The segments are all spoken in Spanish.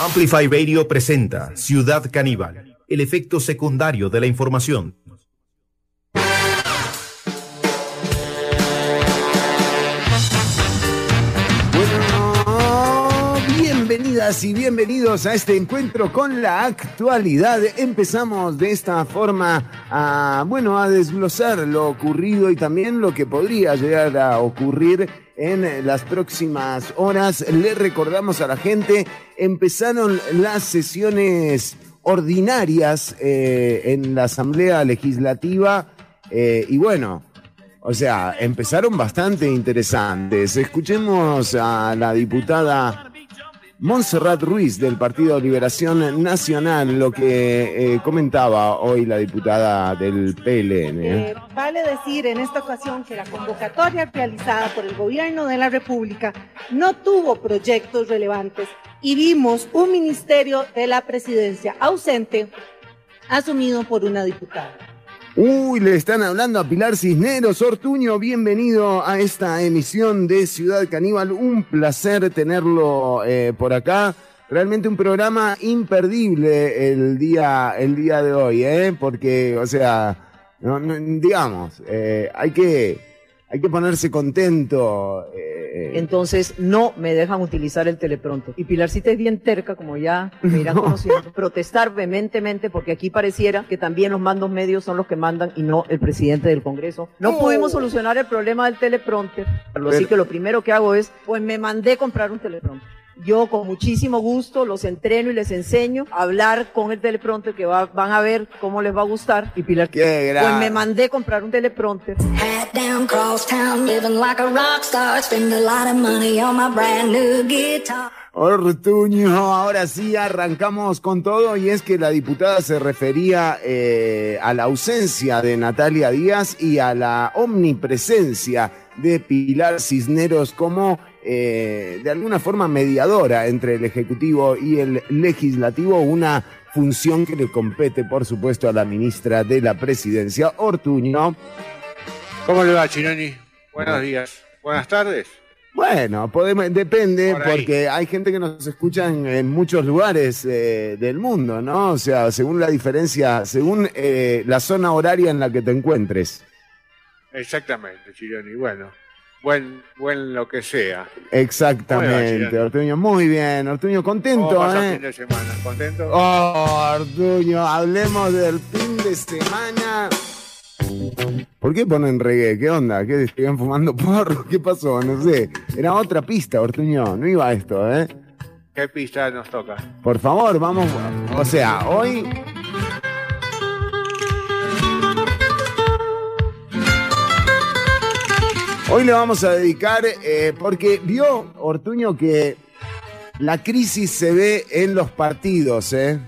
Amplify Radio presenta Ciudad Caníbal, el efecto secundario de la información. Bueno, bienvenidas y bienvenidos a este encuentro con la actualidad. Empezamos de esta forma a, bueno, a desglosar lo ocurrido y también lo que podría llegar a ocurrir en las próximas horas. Le recordamos a la gente, empezaron las sesiones ordinarias eh, en la Asamblea Legislativa eh, y bueno, o sea, empezaron bastante interesantes. Escuchemos a la diputada Montserrat Ruiz del Partido Liberación Nacional, lo que eh, comentaba hoy la diputada del PLN. Eh, vale decir en esta ocasión que la convocatoria realizada por el gobierno de la República no tuvo proyectos relevantes y vimos un ministerio de la presidencia ausente asumido por una diputada. Uy, le están hablando a Pilar Cisneros. Ortuño, bienvenido a esta emisión de Ciudad Caníbal. Un placer tenerlo eh, por acá. Realmente un programa imperdible el día, el día de hoy, ¿eh? Porque, o sea, no, no, digamos, eh, hay que, hay que ponerse contento. eh, Entonces no me dejan utilizar el teleprompter. Y Pilarcita es bien terca, como ya me irán No. conociendo, protestar vehementemente porque aquí pareciera que también los mandos medios son los que mandan y no el presidente del Congreso. No No. pudimos solucionar el problema del teleprompter, así Pero- que lo primero que hago es, pues me mandé comprar un teleprompter. Yo con muchísimo gusto los entreno y les enseño a hablar con el teleprompter que va- van a ver cómo les va a gustar. Y Pilar, Qué pues me mandé comprar un teleprompter. Hat down, cross town, living like a rock star. Spend a lot of money on my brand new guitar. Ortuño, ahora sí arrancamos con todo y es que la diputada se refería eh, a la ausencia de Natalia Díaz y a la omnipresencia de Pilar Cisneros como eh, de alguna forma mediadora entre el Ejecutivo y el Legislativo, una función que le compete por supuesto a la ministra de la Presidencia, Ortuño. ¿Cómo le va, Chinoni? Buenos días. Buenas tardes. Bueno, podemos, depende, Por porque hay gente que nos escucha en, en muchos lugares eh, del mundo, ¿no? O sea, según la diferencia, según eh, la zona horaria en la que te encuentres. Exactamente, Chironi. Bueno, buen, buen lo que sea. Exactamente. Ortuño. Muy bien, Ortuño, ¿Cómo contento, pasó el fin ¿eh? de semana? ¿Contento? Oh, Ortuño, hablemos del fin de semana. ¿Por qué ponen reggae? ¿Qué onda? ¿Qué siguen fumando porro? ¿Qué pasó? No sé. Era otra pista, Ortuño. No iba a esto, ¿eh? ¿Qué pista nos toca? Por favor, vamos. O sea, hoy. Hoy le vamos a dedicar, eh, porque vio Ortuño que la crisis se ve en los partidos, ¿eh?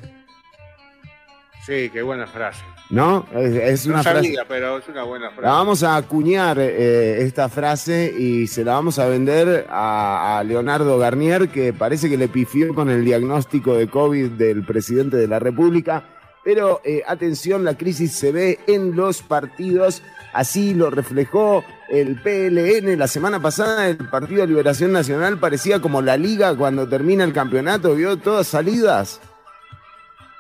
Sí, qué buena frase. ¿No? Es, es No una frase. sabía, pero es una buena frase. La vamos a acuñar eh, esta frase y se la vamos a vender a, a Leonardo Garnier, que parece que le pifió con el diagnóstico de COVID del presidente de la República. Pero eh, atención, la crisis se ve en los partidos. Así lo reflejó el PLN la semana pasada. El Partido de Liberación Nacional parecía como la liga cuando termina el campeonato. Vio todas salidas.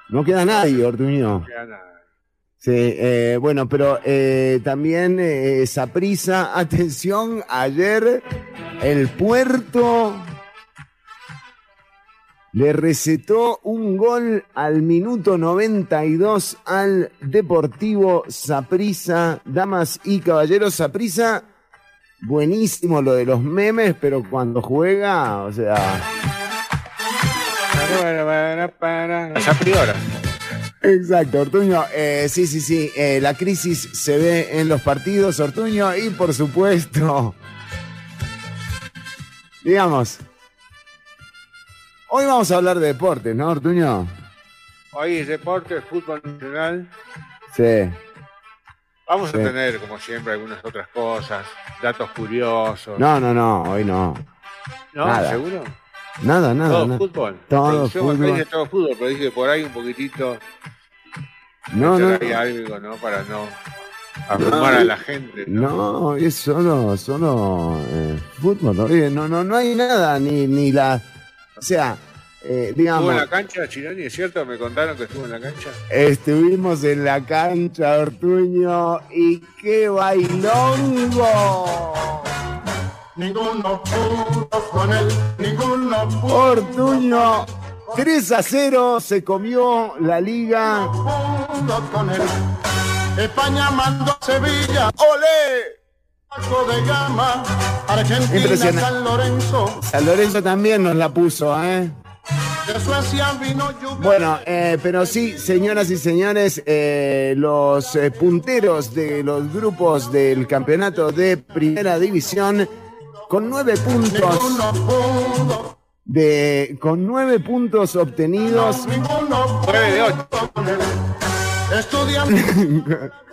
No queda nadie, Ortuño. No queda nada. Sí, eh, bueno, pero eh, también eh, Saprisa, atención, ayer el puerto le recetó un gol al minuto 92 al Deportivo Saprisa, damas y caballeros, Saprisa, buenísimo lo de los memes, pero cuando juega, o sea. Exacto, Ortuño. Eh, sí, sí, sí. eh, la crisis se ve en los partidos, Ortuño, y por supuesto, digamos, hoy vamos a hablar de deportes, ¿no, Ortuño? Hoy es deporte, fútbol nacional. Sí. Vamos Sí. a tener, como siempre, algunas otras cosas, datos curiosos. No, no, no, hoy no. ¿No? nada. ¿Seguro? Nada, nada. Todo nada. fútbol. Todo acá fútbol. dice todo fútbol, pero dice por ahí un poquitito. No, no, ahí algo, ¿no? Para no abrumar a la gente. no, es solo, solo eh, fútbol. Oye, no, no, no hay nada, ni, ni la. O sea, eh, ¿Estuvo digamos, en la cancha, Chironi? ¿Es cierto? ¿Me contaron que estuvo en la cancha? estuvimos en la cancha, Ortuño, y qué bailongo. Ninguno pudo con él, ninguno pudo Ortuño, 3 a 0 se comió la liga. con él. España mandó a Sevilla, ¡Olé! Impresionante. San Lorenzo, San Lorenzo también nos la puso, ¿eh? de Suecia vino lluvia. Bueno, eh, pero sí, señoras y señores, eh, los eh, punteros de los grupos del campeonato de primera división con nueve puntos de con nueve puntos obtenidos. Nueve de ocho.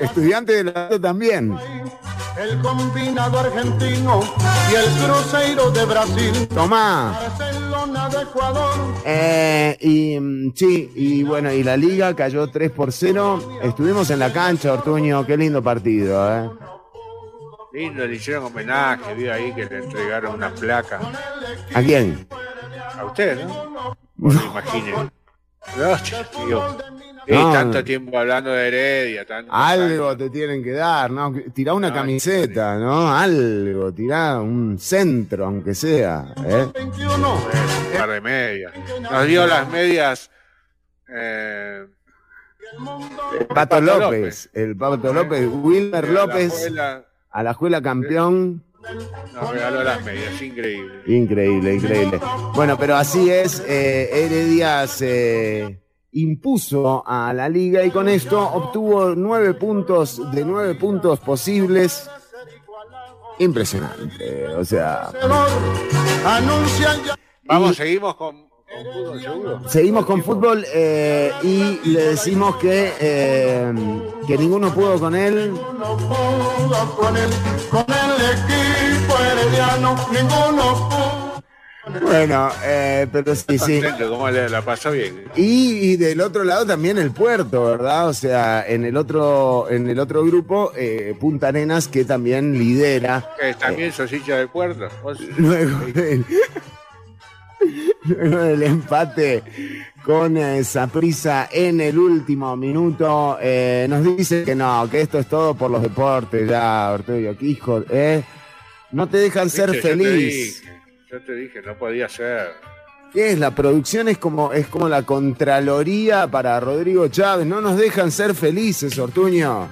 Estudiante, de la también. el combinado argentino y el cruzeiro de Brasil. Tomá. Barcelona de Ecuador, Eh, y mm, sí, y bueno, y la liga cayó 3 por 0. Estuvimos en la cancha, Ortuño, qué lindo partido, ¿eh? Lindo, le hicieron homenaje, vi ahí que le entregaron una placa. ¿A quién? A usted, ¿no? No se imaginen. No, digo, eh, No. tanto tiempo hablando de Heredia, tanto Algo te tienen que dar, ¿no? Tirá una No, camiseta, ¿no? Algo, tirá un centro, aunque sea, ¿eh? 21. un par de medias. Nos dio las medias eh, Pato Pato López, López. el Pato López, Wilmer López, a la escuela campeón. nos regaló las medias, increíble. Increíble, increíble. Bueno, pero así es, eh, Heredia se impuso a la liga y con esto obtuvo nueve puntos de nueve puntos posibles. Impresionante, o sea, Anuncian ya Vamos, seguimos con, con fútbol seguro. seguimos con fútbol eh, y le decimos que, eh, que ninguno pudo con él. no pudo con él, con el equipo herediano, ninguno pudo. Bueno, eh, pero sí, sí. Cómo le la pasó bien. Y, y del otro lado también el puerto, ¿verdad? O sea, en el otro, en el otro grupo, eh, Punta Arenas, que también lidera. Que también sos hincha del puerto. Luego del, luego del empate con esa prisa en el último minuto, eh, nos dice que no, que esto es todo por los deportes, ya, Ortega, que hijo, ¿eh? No te dejan ser Viste, feliz. Yo te dije, no podía ser. ¿Qué es? La producción es como, es como la Contraloría para Rodrigo Chávez. No nos dejan ser felices, Ortuño.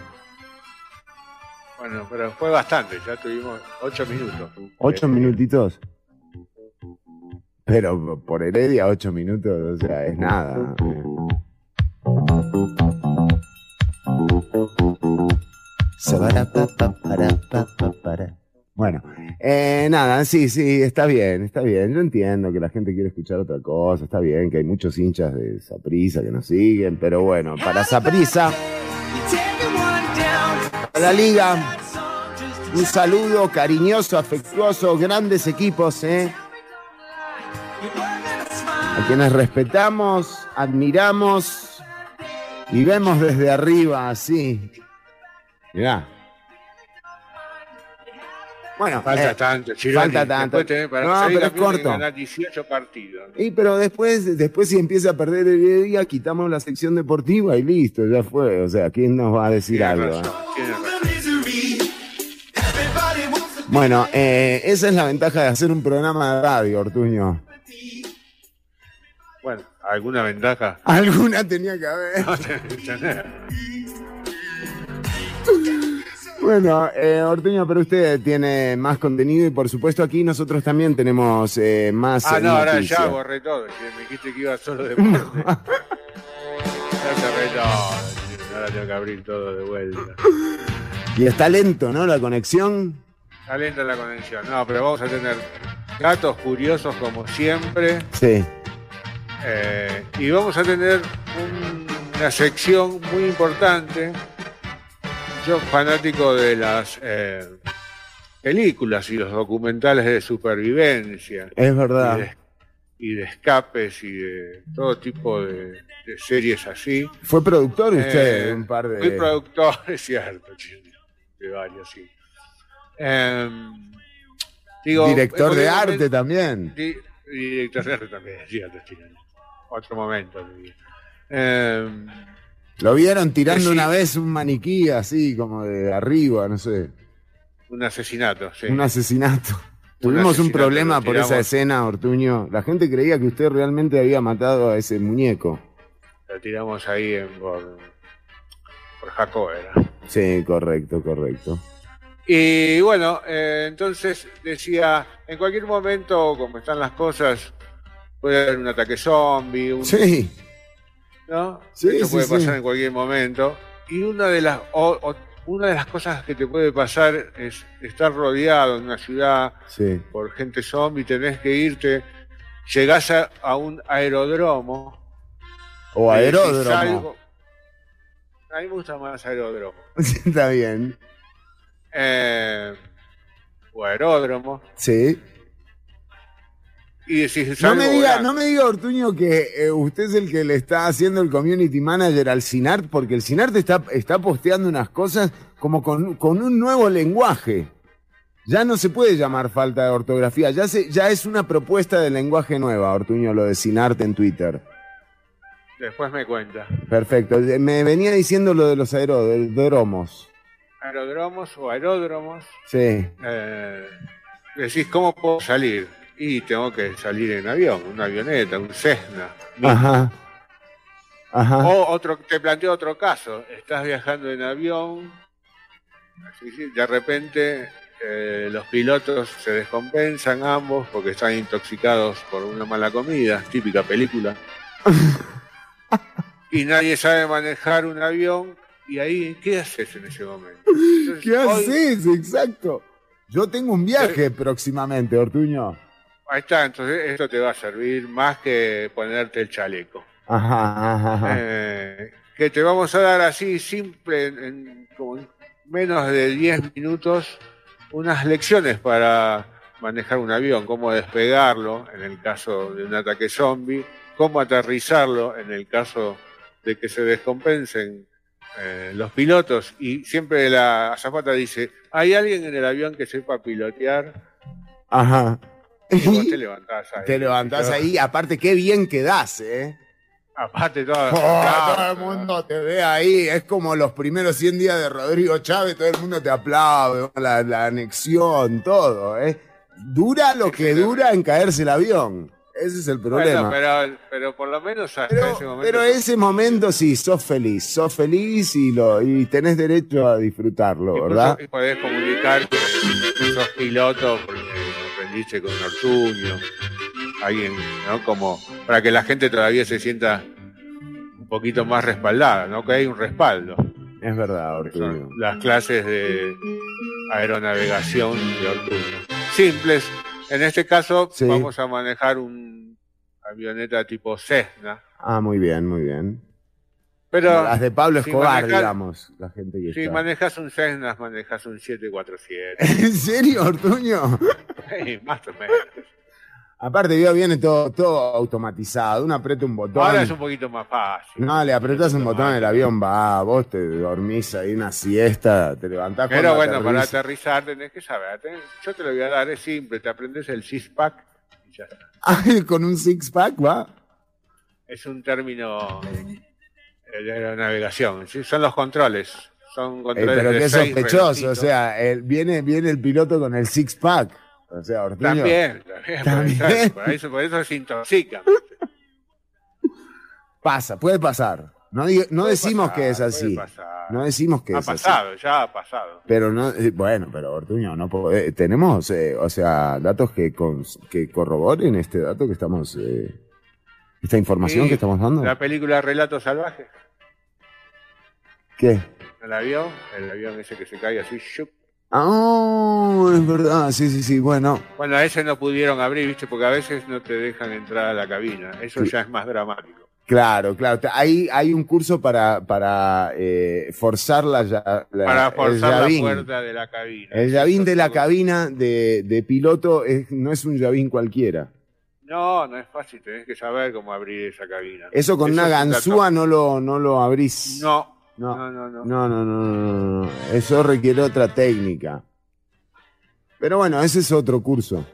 Bueno, pero fue bastante, ya tuvimos ocho minutos. Ocho Eh, minutitos. Pero por Heredia, ocho minutos, o sea, es nada. Sabarapapaparapapará. Bueno, eh, nada, sí, sí, está bien, está bien. Yo entiendo que la gente quiere escuchar otra cosa, está bien, que hay muchos hinchas de Saprisa que nos siguen, pero bueno, para Saprisa, para la liga, un saludo cariñoso, afectuoso, grandes equipos, ¿eh? A quienes respetamos, admiramos y vemos desde arriba, así. Mirá. Bueno, Falta eh, tanto, Chironi. falta tanto. Después tenés para No, pero es corto. ganar 18 partidos. y pero después, después si empieza a perder el día, quitamos la sección deportiva y listo, ya fue. O sea, ¿quién nos va a decir algo? razón, eh? razón. Bueno, eh, esa es la ventaja de hacer un programa de radio, Ortuño. Bueno, alguna ventaja. Alguna tenía que haber. No. Bueno, eh, Ortuño, pero usted tiene más contenido y por supuesto aquí nosotros también tenemos eh, más Ah, eh, no, ahora ya borré todo. Me dijiste que iba solo de deporte. ya cerré todo. Ahora tengo que abrir todo de vuelta. Y está lento, ¿no? La conexión. Está lenta la conexión. No, pero vamos a tener datos curiosos como siempre. Sí. Eh, y vamos a tener un- una sección muy importante. Yo fanático de las eh, películas y los documentales de supervivencia Es y verdad. de, y de escapes y de todo tipo de, de series así. Fue productor usted Eh, un par Fui de. productor, es cierto, de varios, sí. Em, digo, Director de arte también. Di- director de arte también decía Tostinelli. Otro momento. Eh, Lo vieron tirando Sí. una vez un maniquí así, como de arriba, no sé. un asesinato, sí. Un asesinato. Tuvimos un problema por esa escena, Ortuño. La gente creía que usted realmente había matado a ese muñeco. Lo tiramos ahí en, por, por Jacob era. Sí, correcto, correcto. Y bueno, eh, entonces decía, en cualquier momento, como están las cosas, puede haber un ataque zombie, un, Sí, ¿no? Sí, Esto sí, puede sí. pasar en cualquier momento. Y una de las o- o- una de las cosas que te puede pasar es estar rodeado en una ciudad por gente zombie, tenés que irte, llegás a, a un aeródromo. O aeródromo. A mí me gusta más aeródromo. Está bien. Eh, o aeródromo. Sí. Y decís No me diga, grande. no me diga, Ortuño, que eh, usted es el que le está haciendo el community manager al CINART, porque el CINART está, está posteando unas cosas como con, con un nuevo lenguaje. Ya no se puede llamar falta de ortografía, ya, se, ya es una propuesta de lenguaje nueva, Ortuño, lo de CINART en Twitter. Después me cuenta. Perfecto. Eh, Me venía diciendo lo de los aeródromos. Aeródromos o aeródromos. Sí. eh, decís, ¿cómo puedo salir? Y tengo que salir en avión, una avioneta, un Cessna. Ajá. Ajá. O otro, te planteo otro caso. Estás viajando en avión, de repente eh, los pilotos se descompensan ambos porque están intoxicados por una mala comida, típica película. y nadie sabe manejar un avión. Y ahí, ¿qué haces en ese momento? Entonces, ¿Qué hoy- haces? Exacto. Yo tengo un viaje próximamente, Ortuño. Ahí está, entonces esto te va a servir más que ponerte el chaleco. Ajá, ajá, ajá. Eh, que te vamos a dar así simple, en, como en menos de 10 minutos, unas lecciones para manejar un avión, cómo despegarlo en el caso de un ataque zombie, cómo aterrizarlo en el caso de que se descompensen eh, los pilotos. Y siempre la azafata dice, ¿hay alguien en el avión que sepa pilotear? Ajá. Y vos te levantás ahí. Te levantás ahí, aparte qué bien quedás, ¿eh? Aparte todo. Oh, todo el mundo te ve ahí, es como los primeros 100 días de Rodrigo Chávez, todo el mundo te aplaude, la, la anexión, todo, ¿eh? Dura lo que dura en caerse el avión, ese es el problema. Bueno, pero, pero por lo menos hasta Pero, ese momento. pero ese momento sí, sos feliz, sos feliz y lo y tenés derecho a disfrutarlo, ¿verdad? podés comunicar que sos piloto porque con Ortuño, alguien, ¿no? Como para que la gente todavía se sienta un poquito más respaldada, ¿no? Que hay un respaldo. Es verdad, Ortuño. las clases de aeronavegación de Ortuño. Simples. En este caso Sí. vamos a manejar un avioneta tipo Cessna. Ah, muy bien, muy bien. Pero Las de Pablo si Escobar, digamos, la gente que si está. manejas un Cessna, manejas un 747. ¿En serio, Ortuño? Sí, más o menos. Aparte, viene todo, todo automatizado. Uno aprieta un botón. Ahora es un poquito más fácil. No, le apretás un botón, el avión va, vos te dormís ahí una siesta, te levantás Pero bueno, para aterriza. aterrizar tenés que saber. tenés- yo te lo voy a dar, es simple. Te aprendes el six-pack y ya está. Ay, con un six-pack, va. Es un término eh, de aeronavegación. ¿sí? Son los controles. Son Eh, controles pero de qué seis sospechoso, o sea, el- viene, viene el piloto con el six-pack. O sea, Ortuño. También, también. También. Por, eso, por eso, por eso se intoxican. Pasa, puede pasar. No, digo- no Puede decimos pasar, que es así. No decimos que Ha es así. pasado, ya ha pasado. Pero no, eh, bueno, pero Ortuño, no podés- tenemos, eh, o sea, datos que, que corroboren este dato que estamos, eh, esta información Sí, que estamos dando. La película Relatos Salvajes, ¿Qué? el avión, el avión ese que se cae así, ¡shup! Ah, es verdad, sí, sí, sí, bueno. Bueno, a ese no pudieron abrir, ¿viste? Porque a veces no te dejan entrar a la cabina. Eso Sí. ya es más dramático. Claro, claro. te- Hay, hay un curso para, para eh, forzar la, la- Para forzar el la puerta de la cabina. El llavín de la cabina de, de piloto es, no es un llavín cualquiera. No, no es fácil, tenés que saber cómo abrir esa cabina. Eso con una ganzúa no lo, no lo abrís. No, No, no, no. no. no, no, no, no. Eso requiere otra técnica. Pero bueno, ese es otro curso.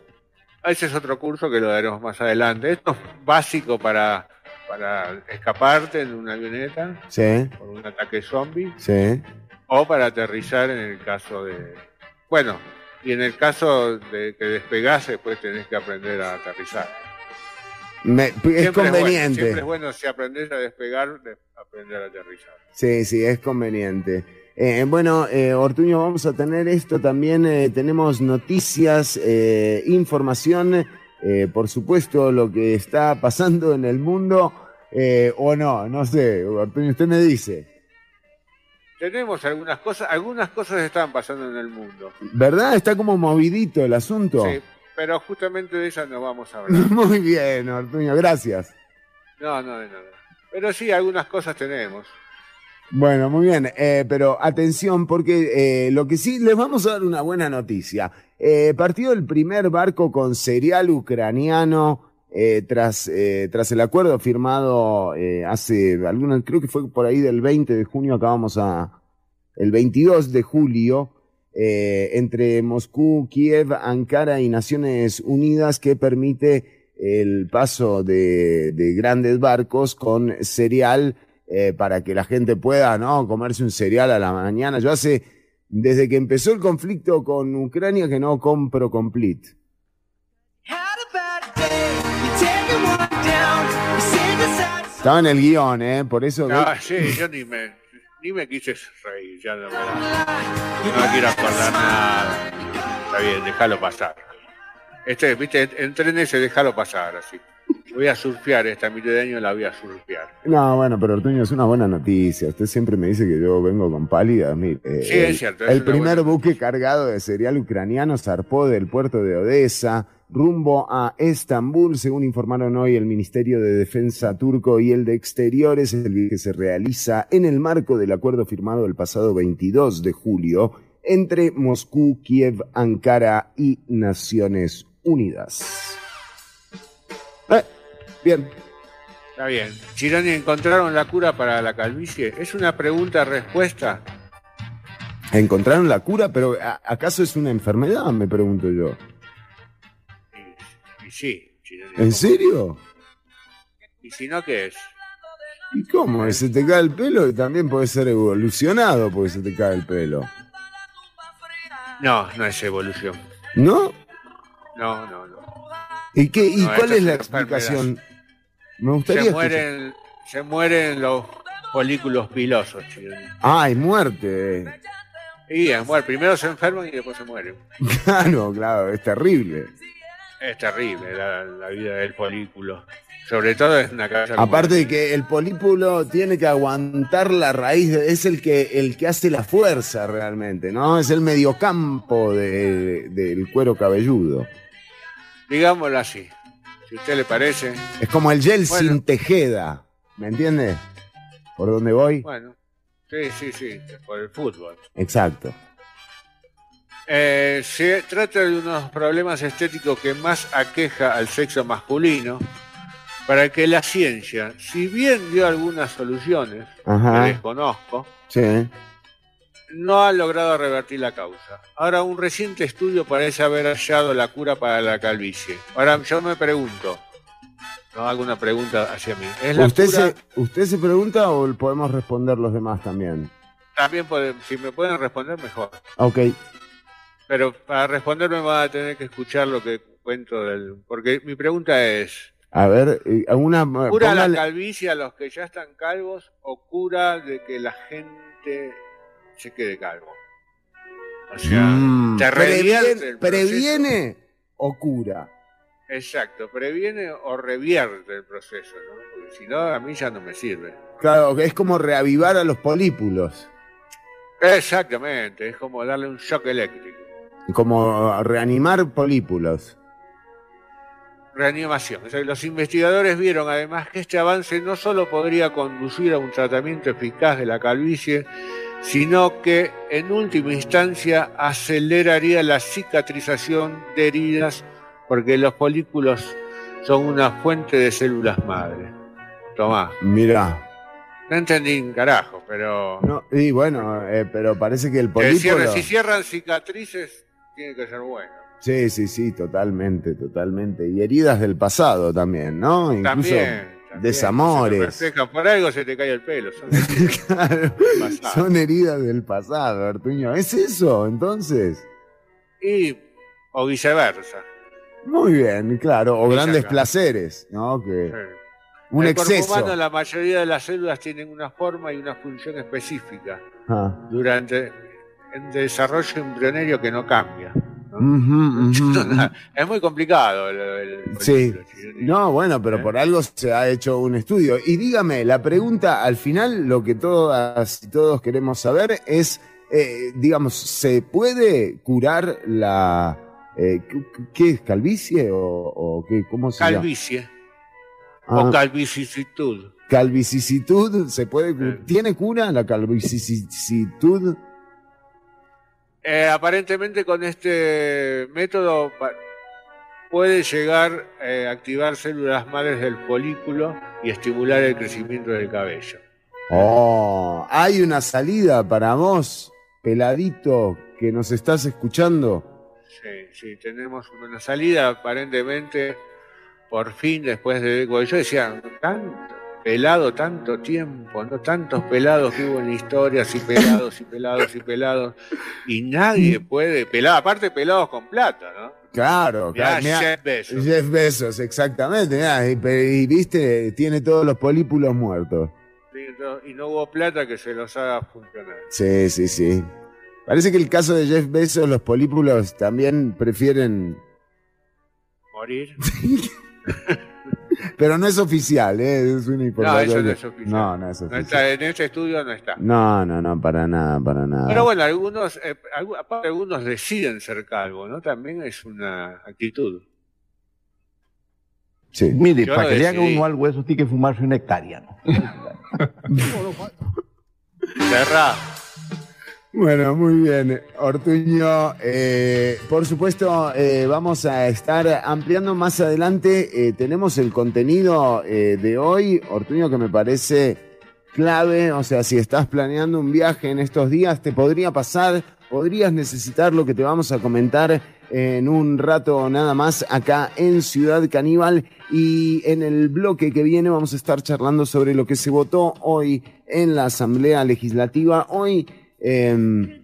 Ese es otro curso que lo daremos más adelante. Esto es básico para, para escaparte en una avioneta Sí, por un ataque zombie sí. o para aterrizar en el caso de... Bueno, y en el caso de que despegase, después tenés que aprender a aterrizar. Me- es Siempre bueno, conveniente. siempre es bueno si aprendes a despegar, de- aprender a aterrizar. Sí, sí, es conveniente. Eh, bueno, eh, Ortuño, vamos a tener esto también. eh, tenemos noticias, eh, información, eh, por supuesto, lo que está pasando en el mundo, eh, o no, no sé, Ortuño, usted me dice. Tenemos algunas cosas, algunas cosas están pasando en el mundo. ¿Verdad? Está como movidito el asunto. Sí, pero justamente de esas no vamos a hablar. Muy bien, Ortuño, gracias. No, no, de nada. Pero sí, algunas cosas tenemos. Bueno, muy bien, eh, pero atención porque eh, lo que sí, les vamos a dar una buena noticia. Eh, partió el primer barco con cereal ucraniano eh, tras, eh, tras el acuerdo firmado eh, hace algunos, creo que fue por ahí del 20 de junio, acabamos a, el 22 de julio, entre Moscú, Kiev, Ankara y Naciones Unidas que permite el paso de, de grandes barcos con cereal para que la gente pueda, ¿no? Comerse un cereal a la mañana. Yo hace, desde que empezó el conflicto con Ucrania, que no compro complete. Estaba en el guion, ¿eh? Por eso... No, sí, yo ni me, ni me quise reír, ya no me, no me quiero acordar nada. Está bien, déjalo pasar. Este, viste, en trenes se déjalo pasar, así. Voy a surfear esta mitad de año, la voy a surfear. No, bueno, pero Ortuño, es una buena noticia. Usted siempre me dice que yo vengo con pálida. Mire, eh, Sí, es cierto, es El primer buque cargado de cereal ucraniano zarpó del puerto de Odessa rumbo a Estambul, según informaron hoy el Ministerio de Defensa turco y el de Exteriores. El viaje se realiza en el marco del acuerdo firmado el pasado 22 de julio entre Moscú, Kiev, Ankara y Naciones Unidas. Eh, bien. Está bien. Chironi, ¿encontraron la cura para la calvicie? Es una pregunta-respuesta. Encontraron la cura, pero ¿a- ¿acaso es una enfermedad? Me pregunto yo. Sí. ¿En serio? ¿Y si no, qué es? ¿Y cómo? ¿Se te cae el pelo? También puede ser evolucionado porque se te cae el pelo. No, no es evolución. ¿No? No, no, no. ¿Y qué? ¿Y No, cuál es es la explicación? Me gustaría Se escuchar. mueren, se mueren los folículos pilosos, Chironi. Ay, muerte. Y es muerte. Primero se enferman y después se mueren. Claro, claro, es terrible. Es terrible la, la vida del folículo. Sobre todo en una cabeza Aparte de que el polípulo tiene que aguantar la raíz, de- es el que, el que hace la fuerza realmente, ¿no? Es el mediocampo de- del cuero cabelludo. Digámoslo así. Si a usted le parece. Es como el gel Bueno. sin tejeda, ¿me entiende? ¿Por dónde voy? Bueno, sí, sí, sí, por el fútbol. Exacto. Eh, se trata de unos problemas estéticos que más aqueja al sexo masculino, para que la ciencia, si bien dio algunas soluciones, Ajá. que desconozco, Sí. no ha logrado revertir la causa. Ahora, un reciente estudio parece haber hallado la cura para la calvicie. Ahora, yo me pregunto, no hago una pregunta hacia mí. ¿Es la ¿Usted cura? se, ¿Usted se pregunta o podemos responder los demás también? También, puede- si me pueden responder, mejor. Ok. Pero para responder me van a tener que escuchar lo que cuento del... Porque mi pregunta es, A ver, una. ¿cura póngale- la calvicie a los que ya están calvos o cura de que la gente se quede calvo? O sea, Mm, te revierte el. ¿Previene o cura? Exacto, previene o revierte el proceso, ¿no? Porque si no, a mí ya no me sirve. Claro, es como reavivar a los polípulos. Exactamente, es como darle un shock eléctrico. Como reanimar polípulos. Reanimación. O sea, los investigadores vieron además que este avance no solo podría conducir a un tratamiento eficaz de la calvicie, sino que en última instancia aceleraría la cicatrización de heridas porque los folículos son una fuente de células madre. Tomá, Mirá. no entendí un carajo, pero... No, y bueno, eh, pero parece que el que cierre- polípulo. si cierran cicatrices, tiene que ser bueno. Sí, sí, sí, totalmente, totalmente. Y heridas del pasado también, ¿no? Incluso También. también. desamores. Se por algo se te cae el pelo. son- Claro, pasado. son heridas del pasado, Artuño. ¿Es eso, entonces? y, o viceversa. Muy bien, claro. O grandes placeres, ¿no? Que Sí. un el cuerpo exceso. humano, la mayoría de las células tienen una forma y una función específica Ah. durante el desarrollo embrionario que no cambia. Es muy complicado el, el Sí. No, bueno, pero ¿Eh? por algo se ha hecho un estudio. Y dígame, la pregunta al final, lo que todas y todos queremos saber es, eh, digamos, ¿se puede curar la... eh, ¿qué- ¿Qué es? ¿Calvicie o, o qué? ¿Cómo se llama? Calvicie Ah, o calvicitud. calvicitud, ¿se puede. ¿Tiene cura la calvicitud? Eh, aparentemente con este método puede llegar eh, a activar células madres del folículo y estimular el crecimiento del cabello. Oh, hay una salida para vos, peladito, que nos estás escuchando. Sí, sí, tenemos una salida aparentemente por fin después de... Yo decía, tanto pelado, tanto tiempo, ¿no? Tantos pelados que hubo en la historia, así pelados y pelados y pelados, y nadie puede, pelado, aparte pelados con plata, ¿no? Claro, Mirá, claro. mirá, Jeff Bezos. Jeff Bezos, exactamente. mirá, y, y viste, tiene todos los polípulos muertos. Sí, no- y no hubo plata que se los haga funcionar. Sí, sí, sí. Parece que el caso de Jeff Bezos, los polípulos también prefieren. Morir. Pero no es oficial, ¿eh? Es una No, información. eso no es oficial. No, no es No oficial. está, en este estudio no está. No, no, no, para nada, para nada. Pero bueno, algunos, eh, aparte algunos deciden ser calvos, ¿no? También es una actitud. Sí. Mire, Yo para que le haga uno algo eso, tiene que fumarse una hectárea, ¿no? Cerrá. Bueno, muy bien, Ortuño. eh, por supuesto, eh, vamos a estar ampliando más adelante. eh, tenemos el contenido eh, de hoy, Ortuño, que me parece clave. O sea, si estás planeando un viaje en estos días, te podría pasar, podrías necesitar lo que te vamos a comentar en un rato nada más acá en Ciudad Caníbal. Y en el bloque que viene vamos a estar charlando sobre lo que se votó hoy en la Asamblea Legislativa. Hoy. Eh,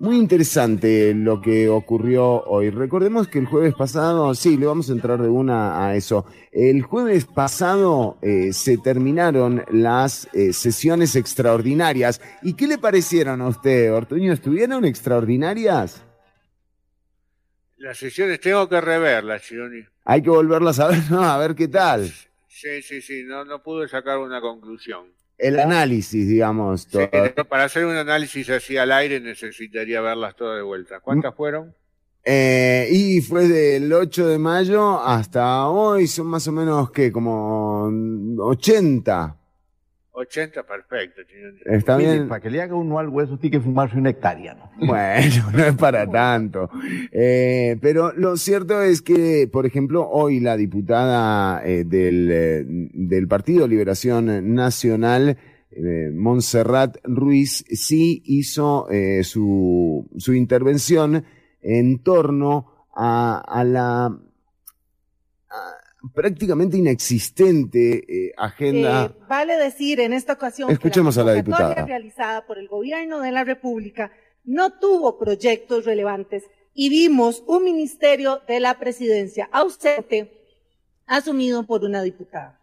muy interesante lo que ocurrió hoy. Recordemos que el jueves pasado, sí, le vamos a entrar de una a eso. El jueves pasado eh, se terminaron las eh, sesiones extraordinarias. ¿Y qué le parecieron a usted, Ortuño? ¿Estuvieron extraordinarias? Las sesiones tengo que reverlas, Chironi. Hay que volverlas a ver, ¿no? A ver qué tal. Sí, sí, sí, no, no pude sacar una conclusión. El análisis, digamos. Sí, todo. pero para hacer un análisis así al aire necesitaría verlas todas de vuelta. ¿Cuántas fueron? Eh, y fue del 8 de mayo hasta hoy, son más o menos que como 80. 80, perfecto. Está Mire, bien. para que le haga uno algo eso, tiene que fumarse una hectárea, ¿no? Bueno, no es para tanto. Eh, pero lo cierto es que, por ejemplo, hoy la diputada eh, del, eh, del Partido Liberación Nacional, eh, Montserrat Ruiz, sí hizo eh, su, su intervención en torno a, a la prácticamente inexistente eh, agenda. Eh, vale decir en esta ocasión Escuchemos que a la diputada. realizada por el gobierno de la República no tuvo proyectos relevantes y vimos un ministerio de la presidencia ausente asumido por una diputada.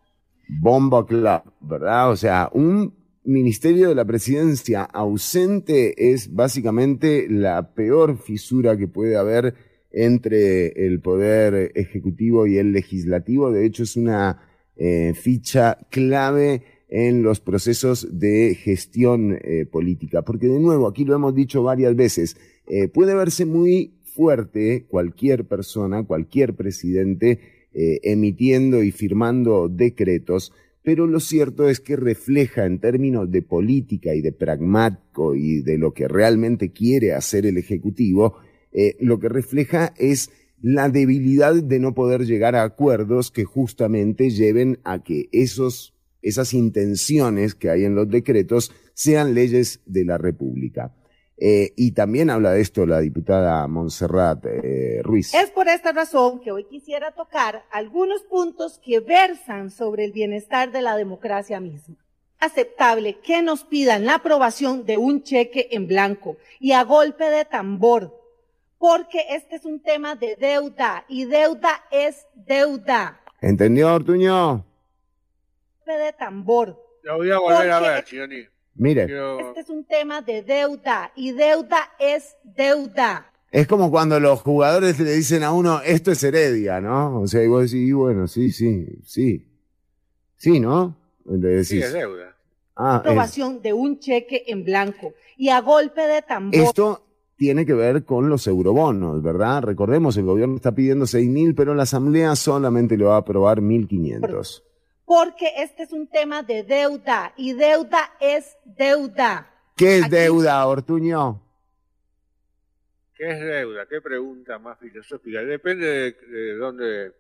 Bomba Club, ¿verdad? O sea, un ministerio de la presidencia ausente es básicamente la peor fisura que puede haber entre el poder ejecutivo y el legislativo. De hecho, es una eh, ficha clave en los procesos de gestión eh, política. Porque de nuevo, aquí lo hemos dicho varias veces, eh, puede verse muy fuerte cualquier persona, cualquier presidente, emitiendo y firmando decretos, pero lo cierto es que refleja en términos de política y de pragmático y de lo que realmente quiere hacer el Ejecutivo, eh, lo que refleja es la debilidad de no poder llegar a acuerdos que justamente lleven a que esos, esas intenciones que hay en los decretos sean leyes de la República. Eh, y también habla de esto la diputada Montserrat eh, Ruiz. Es por esta razón que hoy quisiera tocar algunos puntos que versan sobre el bienestar de la democracia misma. Aceptable que nos pidan la aprobación de un cheque en blanco y a golpe de tambor, porque este es un tema de deuda y deuda es deuda. ¿Entendió, Ortuño? Golpe de tambor. Lo voy a volver a ver, Chironi. Mire, Quiero- Este es un tema de deuda y deuda es deuda. es como cuando los jugadores le dicen a uno, esto es heredia, ¿no? O sea, y vos decís, y bueno, sí, sí, sí. Sí, ¿no? Le decís, Sí, es deuda. ah, es- Aprobación de un cheque en blanco y a golpe de tambor. Esto tiene que ver con los eurobonos, ¿verdad? Recordemos, el gobierno está pidiendo seis mil, pero la asamblea solamente le va a aprobar 1.500. Porque este es un tema de deuda y deuda es deuda. ¿Qué es Aquí- deuda, Ortuño? ¿Qué es deuda? ¿Qué pregunta más filosófica? Depende de, de dónde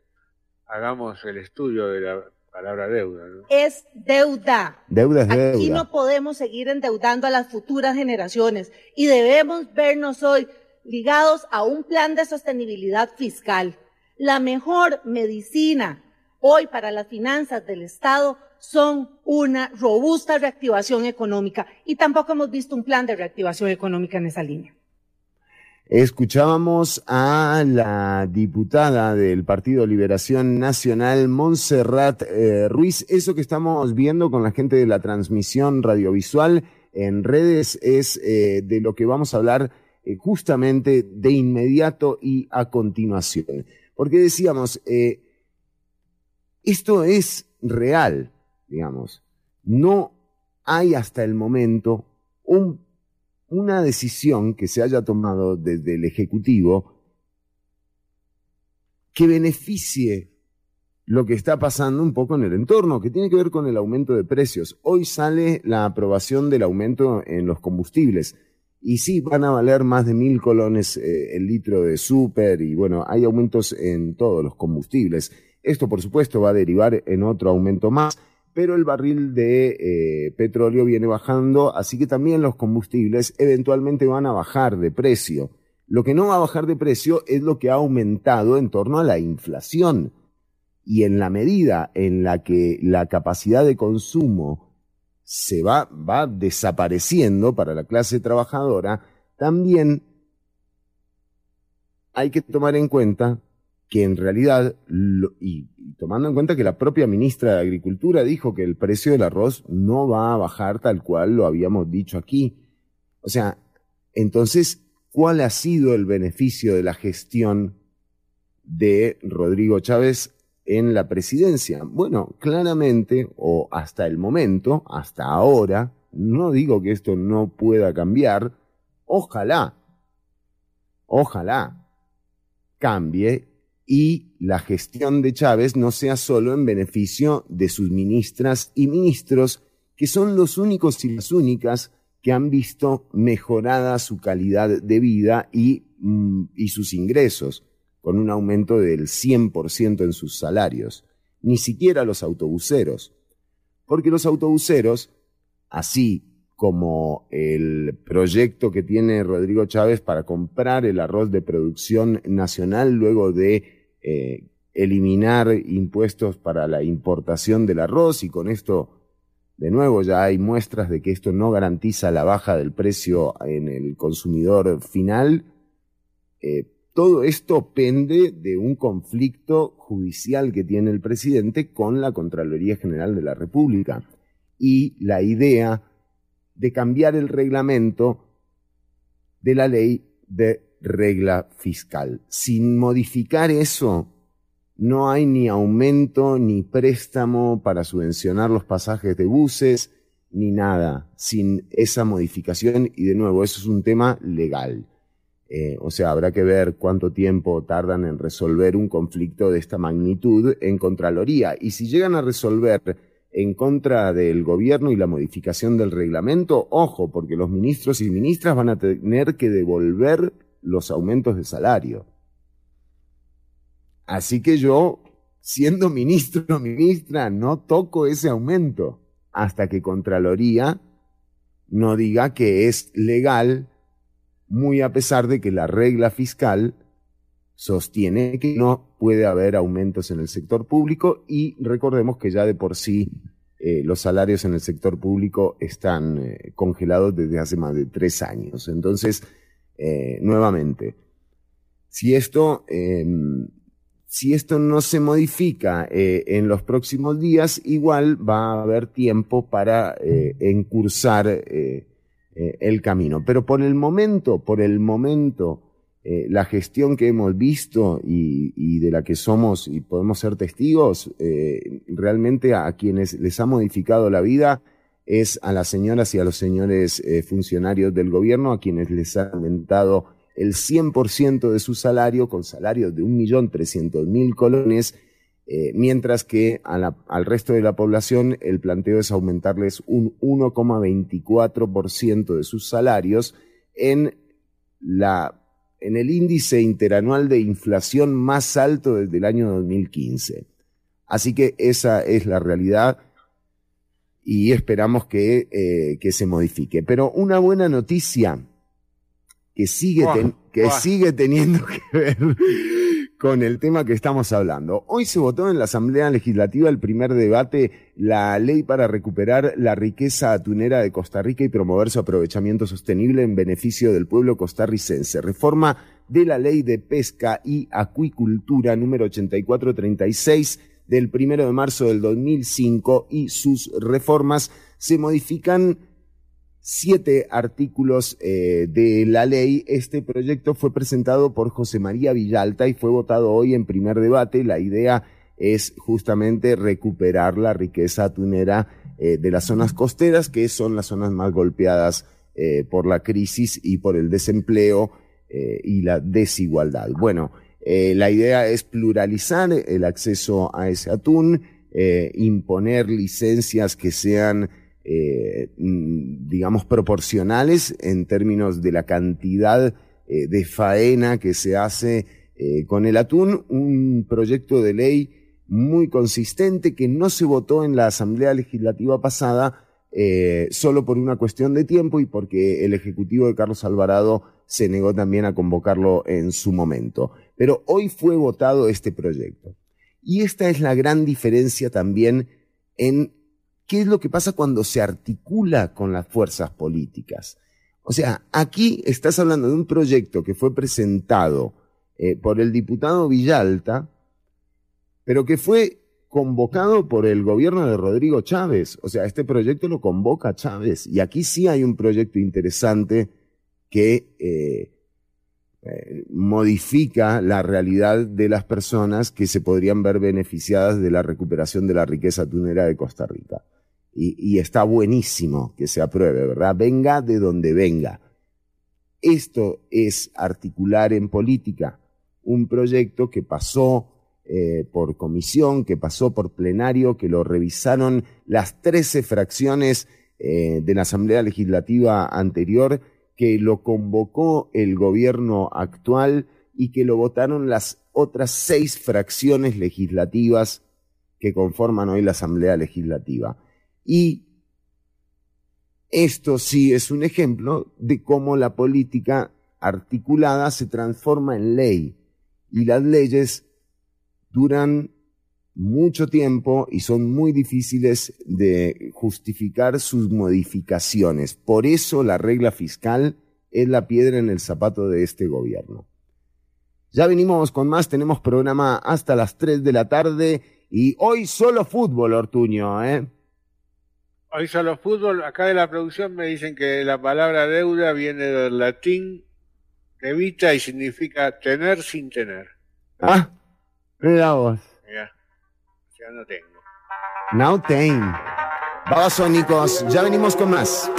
hagamos el estudio de la palabra deuda. ¿no? Es deuda. Deuda es Aquí deuda. no podemos seguir endeudando a las futuras generaciones y debemos vernos hoy ligados a un plan de sostenibilidad fiscal. La mejor medicina hoy para las finanzas del Estado son una robusta reactivación económica y tampoco hemos visto un plan de reactivación económica en esa línea. Escuchábamos a la diputada del Partido Liberación Nacional, Montserrat eh, Ruiz. Eso que estamos viendo con la gente de la transmisión radiovisual en redes es eh, de lo que vamos a hablar eh, justamente de inmediato y a continuación. Porque decíamos, esto es real, digamos. No hay hasta el momento un una decisión que se haya tomado desde el Ejecutivo que beneficie lo que está pasando un poco en el entorno, que tiene que ver con el aumento de precios. Hoy sale la aprobación del aumento en los combustibles. Y sí, van a valer más de mil colones eh, el litro de súper y bueno, hay aumentos en todos los combustibles. Esto, por supuesto, va a derivar en otro aumento más pero el barril de eh, petróleo viene bajando, así que también los combustibles eventualmente van a bajar de precio. Lo que no va a bajar de precio es lo que ha aumentado en torno a la inflación. Y en la medida en la que la capacidad de consumo se va, va desapareciendo para la clase trabajadora, también hay que tomar en cuenta que en realidad, y tomando en cuenta que la propia ministra de Agricultura dijo que el precio del arroz no va a bajar tal cual lo habíamos dicho aquí. O sea, entonces, ¿cuál ha sido el beneficio de la gestión de Rodrigo Chávez en la presidencia? Bueno, claramente, o hasta el momento, hasta ahora, no digo que esto no pueda cambiar, ojalá, ojalá cambie y la gestión de Chávez no sea solo en beneficio de sus ministras y ministros, que son los únicos y las únicas que han visto mejorada su calidad de vida y, mm, y sus ingresos, con un aumento del 100% en sus salarios. Ni siquiera los autobuseros. Porque los autobuseros, así como el proyecto que tiene Rodrigo Chávez para comprar el arroz de producción nacional luego de eh, eliminar impuestos para la importación del arroz y con esto, de nuevo, ya hay muestras de que esto no garantiza la baja del precio en el consumidor final. Eh, todo esto pende de un conflicto judicial que tiene el presidente con la Contraloría General de la República y la idea de cambiar el reglamento de la ley de regla fiscal. Sin modificar eso, no hay ni aumento ni préstamo para subvencionar los pasajes de buses, ni nada, sin esa modificación. Y de nuevo, eso es un tema legal. Eh, o sea, habrá que ver cuánto tiempo tardan en resolver un conflicto de esta magnitud en Contraloría. Y si llegan a resolver en contra del gobierno y la modificación del reglamento, ojo, porque los ministros y ministras van a tener que devolver los aumentos de salario. Así que yo, siendo ministro o ministra, no toco ese aumento hasta que Contraloría no diga que es legal muy a pesar de que la regla fiscal sostiene que no puede haber aumentos en el sector público y recordemos que ya de por sí eh, los salarios en el sector público están eh, congelados desde hace más de tres años. Entonces, eh, nuevamente, si esto, em, si esto no se modifica en los próximos días, igual va a haber tiempo para encursar el camino. Pero por el momento, por el momento, eh, la gestión que hemos visto y, de la que somos y podemos ser testigos, eh, realmente a quienes les ha modificado la vida es a las señoras y a los señores eh, funcionarios del gobierno, a quienes les ha aumentado el 100% de su salario con salarios de 1.300.000 colones, mientras que al resto de la población el planteo es aumentarles un 1,24% de sus salarios en la en el índice interanual de inflación más alto desde el año 2015. Así que esa es la realidad y esperamos que, eh, que se modifique. Pero una buena noticia que sigue, que sigue teniendo que ver con el tema que estamos hablando. Hoy se votó en la Asamblea Legislativa el primer debate, la ley para recuperar la riqueza atunera de Costa Rica y promover su aprovechamiento sostenible en beneficio del pueblo costarricense. Reforma de la ley de pesca y acuicultura número 8436 del primero de marzo del 2005 y sus reformas se modifican siete artículos eh, de la ley. Este proyecto fue presentado por José María Villalta y fue votado hoy en primer debate. La idea es justamente recuperar la riqueza atunera eh, de las zonas costeras, que son las zonas más golpeadas eh, por la crisis y por el desempleo y la desigualdad. Bueno, la idea es pluralizar el acceso a ese atún, imponer licencias que sean eh, mm, digamos, proporcionales en términos de la cantidad eh, de faena que se hace eh, con el atún, un proyecto de ley muy consistente que no se votó en la Asamblea Legislativa pasada solo por una cuestión de tiempo y porque el Ejecutivo de Carlos Alvarado se negó también a convocarlo en su momento. Pero hoy fue votado este proyecto. Y esta es la gran diferencia también en qué es lo que pasa cuando se articula con las fuerzas políticas. O sea, aquí estás hablando de un proyecto que fue presentado eh, por el diputado Villalta, pero que fue convocado por el gobierno de Rodrigo Chávez. O sea, este proyecto lo convoca Chávez. Y aquí sí hay un proyecto interesante que eh, modifica la realidad de las personas que se podrían ver beneficiadas de la recuperación de la riqueza tunera de Costa Rica y, está buenísimo que se apruebe, ¿verdad? Venga de donde venga. Esto es articular en política un proyecto que pasó eh, por comisión, que pasó por plenario, que lo revisaron las 13 fracciones eh, de la Asamblea Legislativa anterior, que lo convocó el gobierno actual y que lo votaron las otras seis fracciones legislativas que conforman hoy la Asamblea Legislativa. Y esto sí es un ejemplo de cómo la política articulada se transforma en ley y las leyes duran mucho tiempo y son muy difíciles de justificar sus modificaciones. Por eso la regla fiscal es la piedra en el zapato de este gobierno. Ya venimos con más, tenemos programa hasta las 3 de la tarde y hoy solo fútbol, Ortuño, ¿eh? Hoy solo fútbol, acá de la producción me dicen que la palabra deuda viene del latín debita y significa tener sin tener. Ah, mira vos. Ya, no tengo. Now time. Babasónicos, ya venimos con más.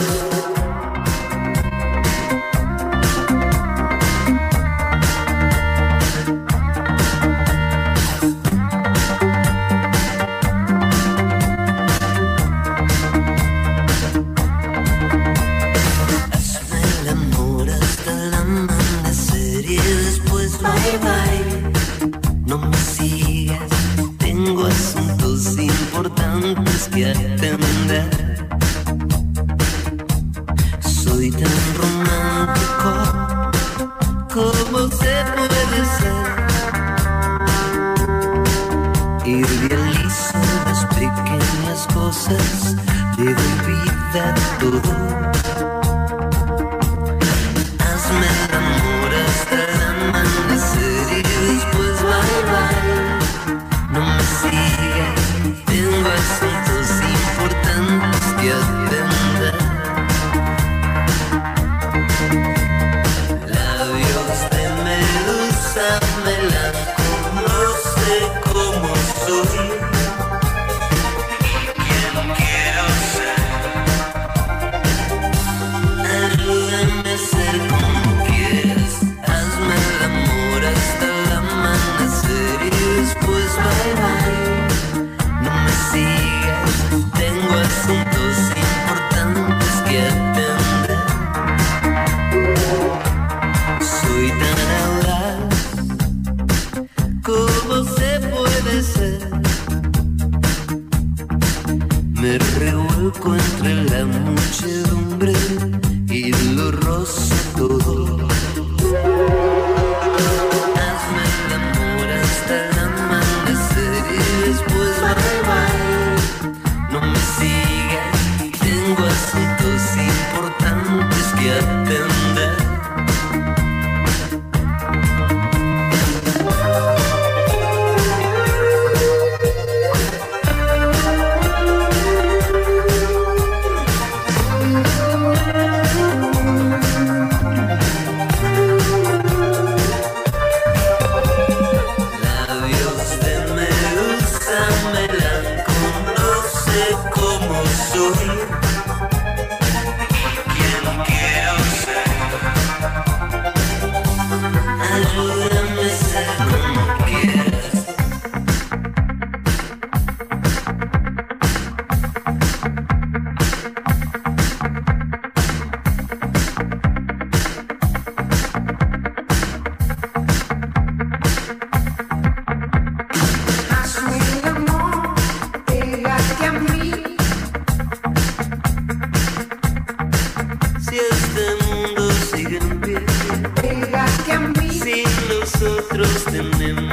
Nosotros tenemos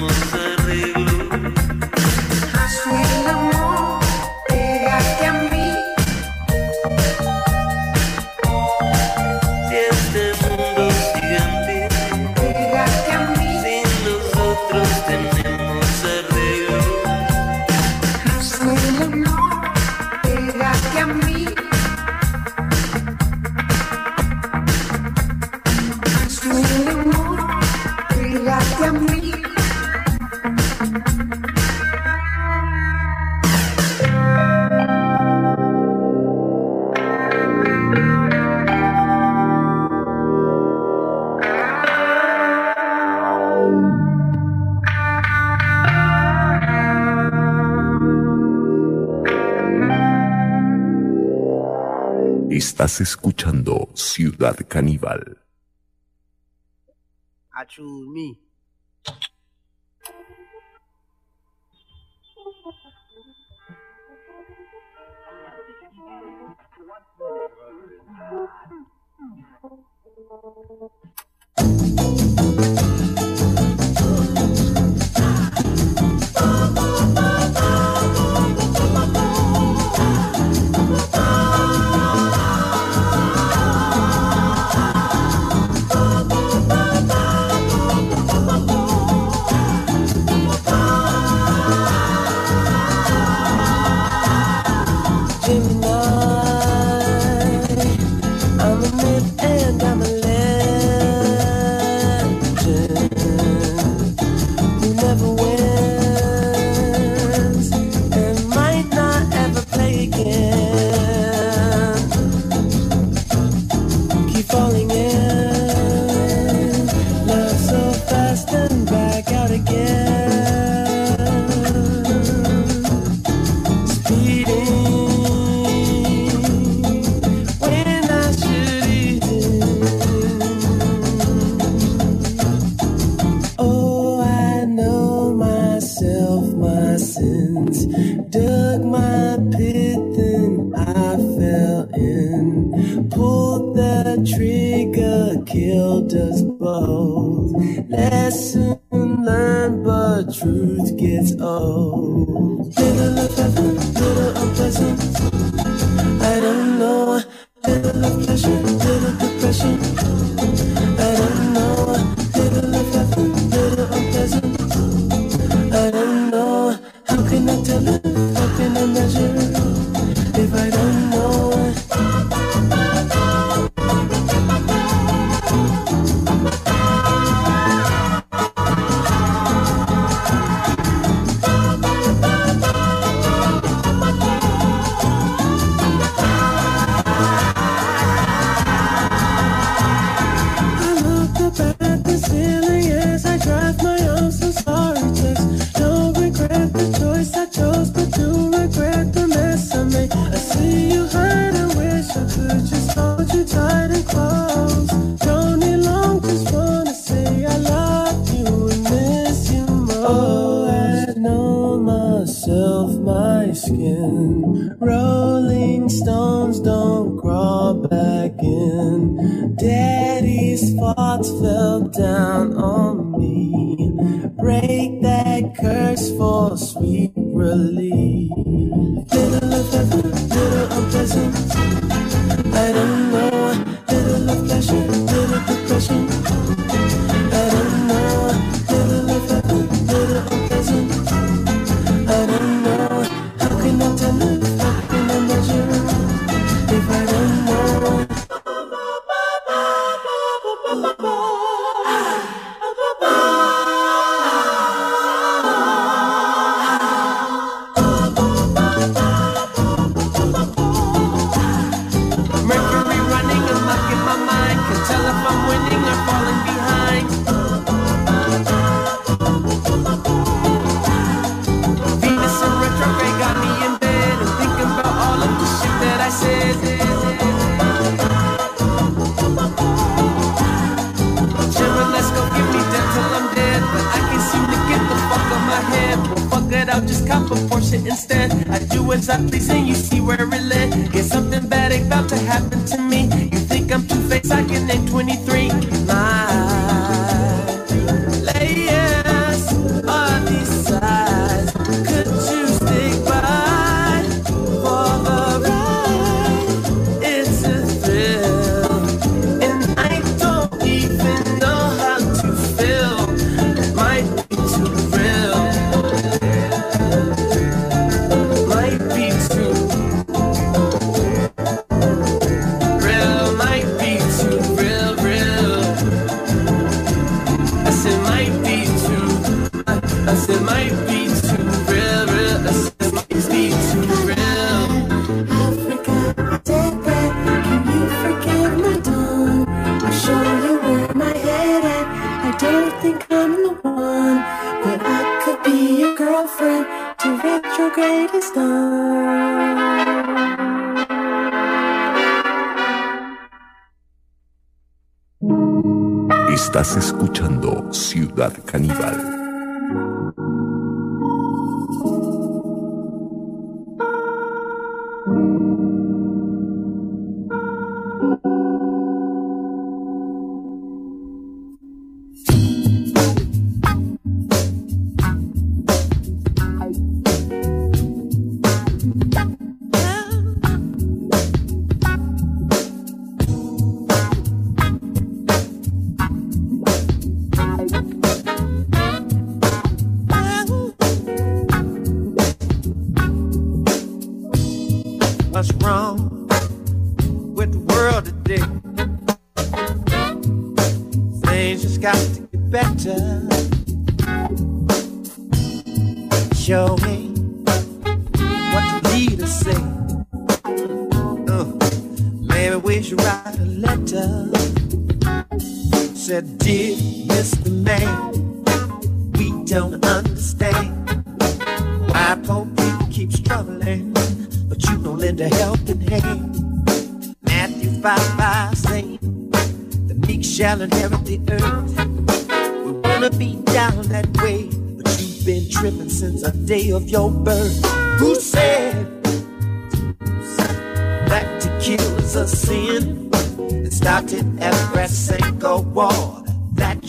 Escuchando Ciudad Caníbal.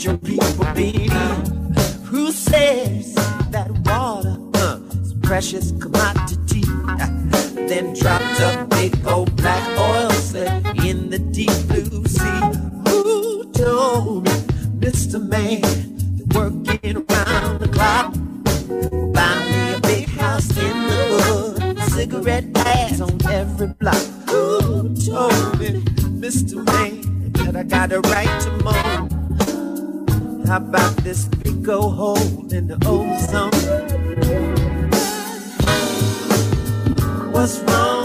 your people, baby. Who says that water uh, is a precious commodity? then dropped a big old black oil slick in the deep blue sea. Who told me, Mr. Man that working around the clock? Buy me a big house in the hood, cigarette ads on every block. Who told me, Mr. Man, that I got a right to moan? How about this big old hole in the ozone? What's wrong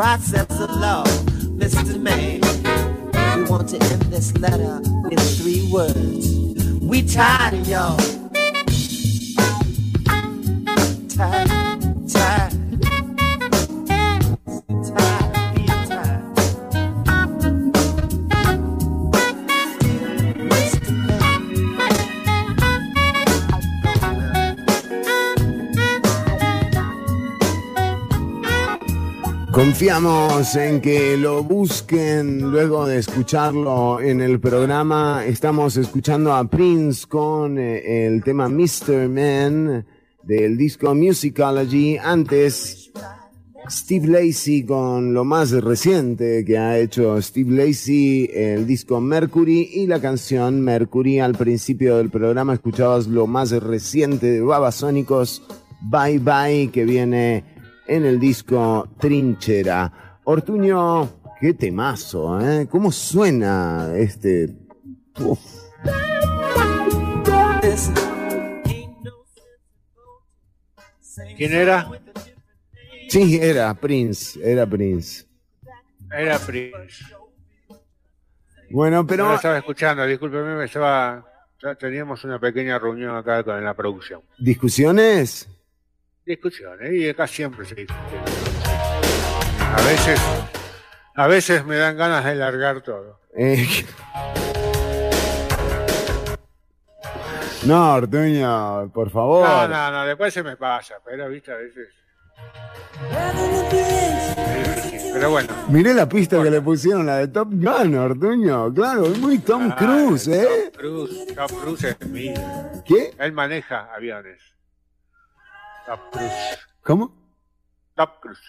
process of law. Mr. Man, we want to end this letter with three words. We tired of y'all. En que lo busquen luego de escucharlo en el programa. Estamos escuchando a Prince con eh, el tema Mr. Man del disco Musicology. Antes, Steve Lacey con lo más reciente que ha hecho Steve Lacey, el disco Mercury y la canción Mercury. Al principio del programa escuchabas lo más reciente de Babasónicos, Bye Bye, que viene en el disco Trinchera. Ortuño, qué temazo, ¿eh? ¿Cómo suena este? Uf. ¿Quién era? Sí, era Prince, era Prince. Era Prince. Bueno, pero... No lo estaba escuchando, discúlpeme, me estaba... ya teníamos una pequeña reunión acá con la producción. ¿Discusiones? Discusiones, y acá siempre se discute. A veces, a veces me dan ganas de largar todo. Eh, No, Ortuño, por favor. No, no, no, después se me pasa, pero viste, a veces. Pero bueno. Miré la pista que le pusieron, la de Top Gun, Ortuño. Claro, es muy Tom Ah, Cruise, ¿eh? Tom Cruise, Tom Cruise es mío. ¿Qué? Él maneja aviones. Tom Cruise. ¿Cómo? Cruise.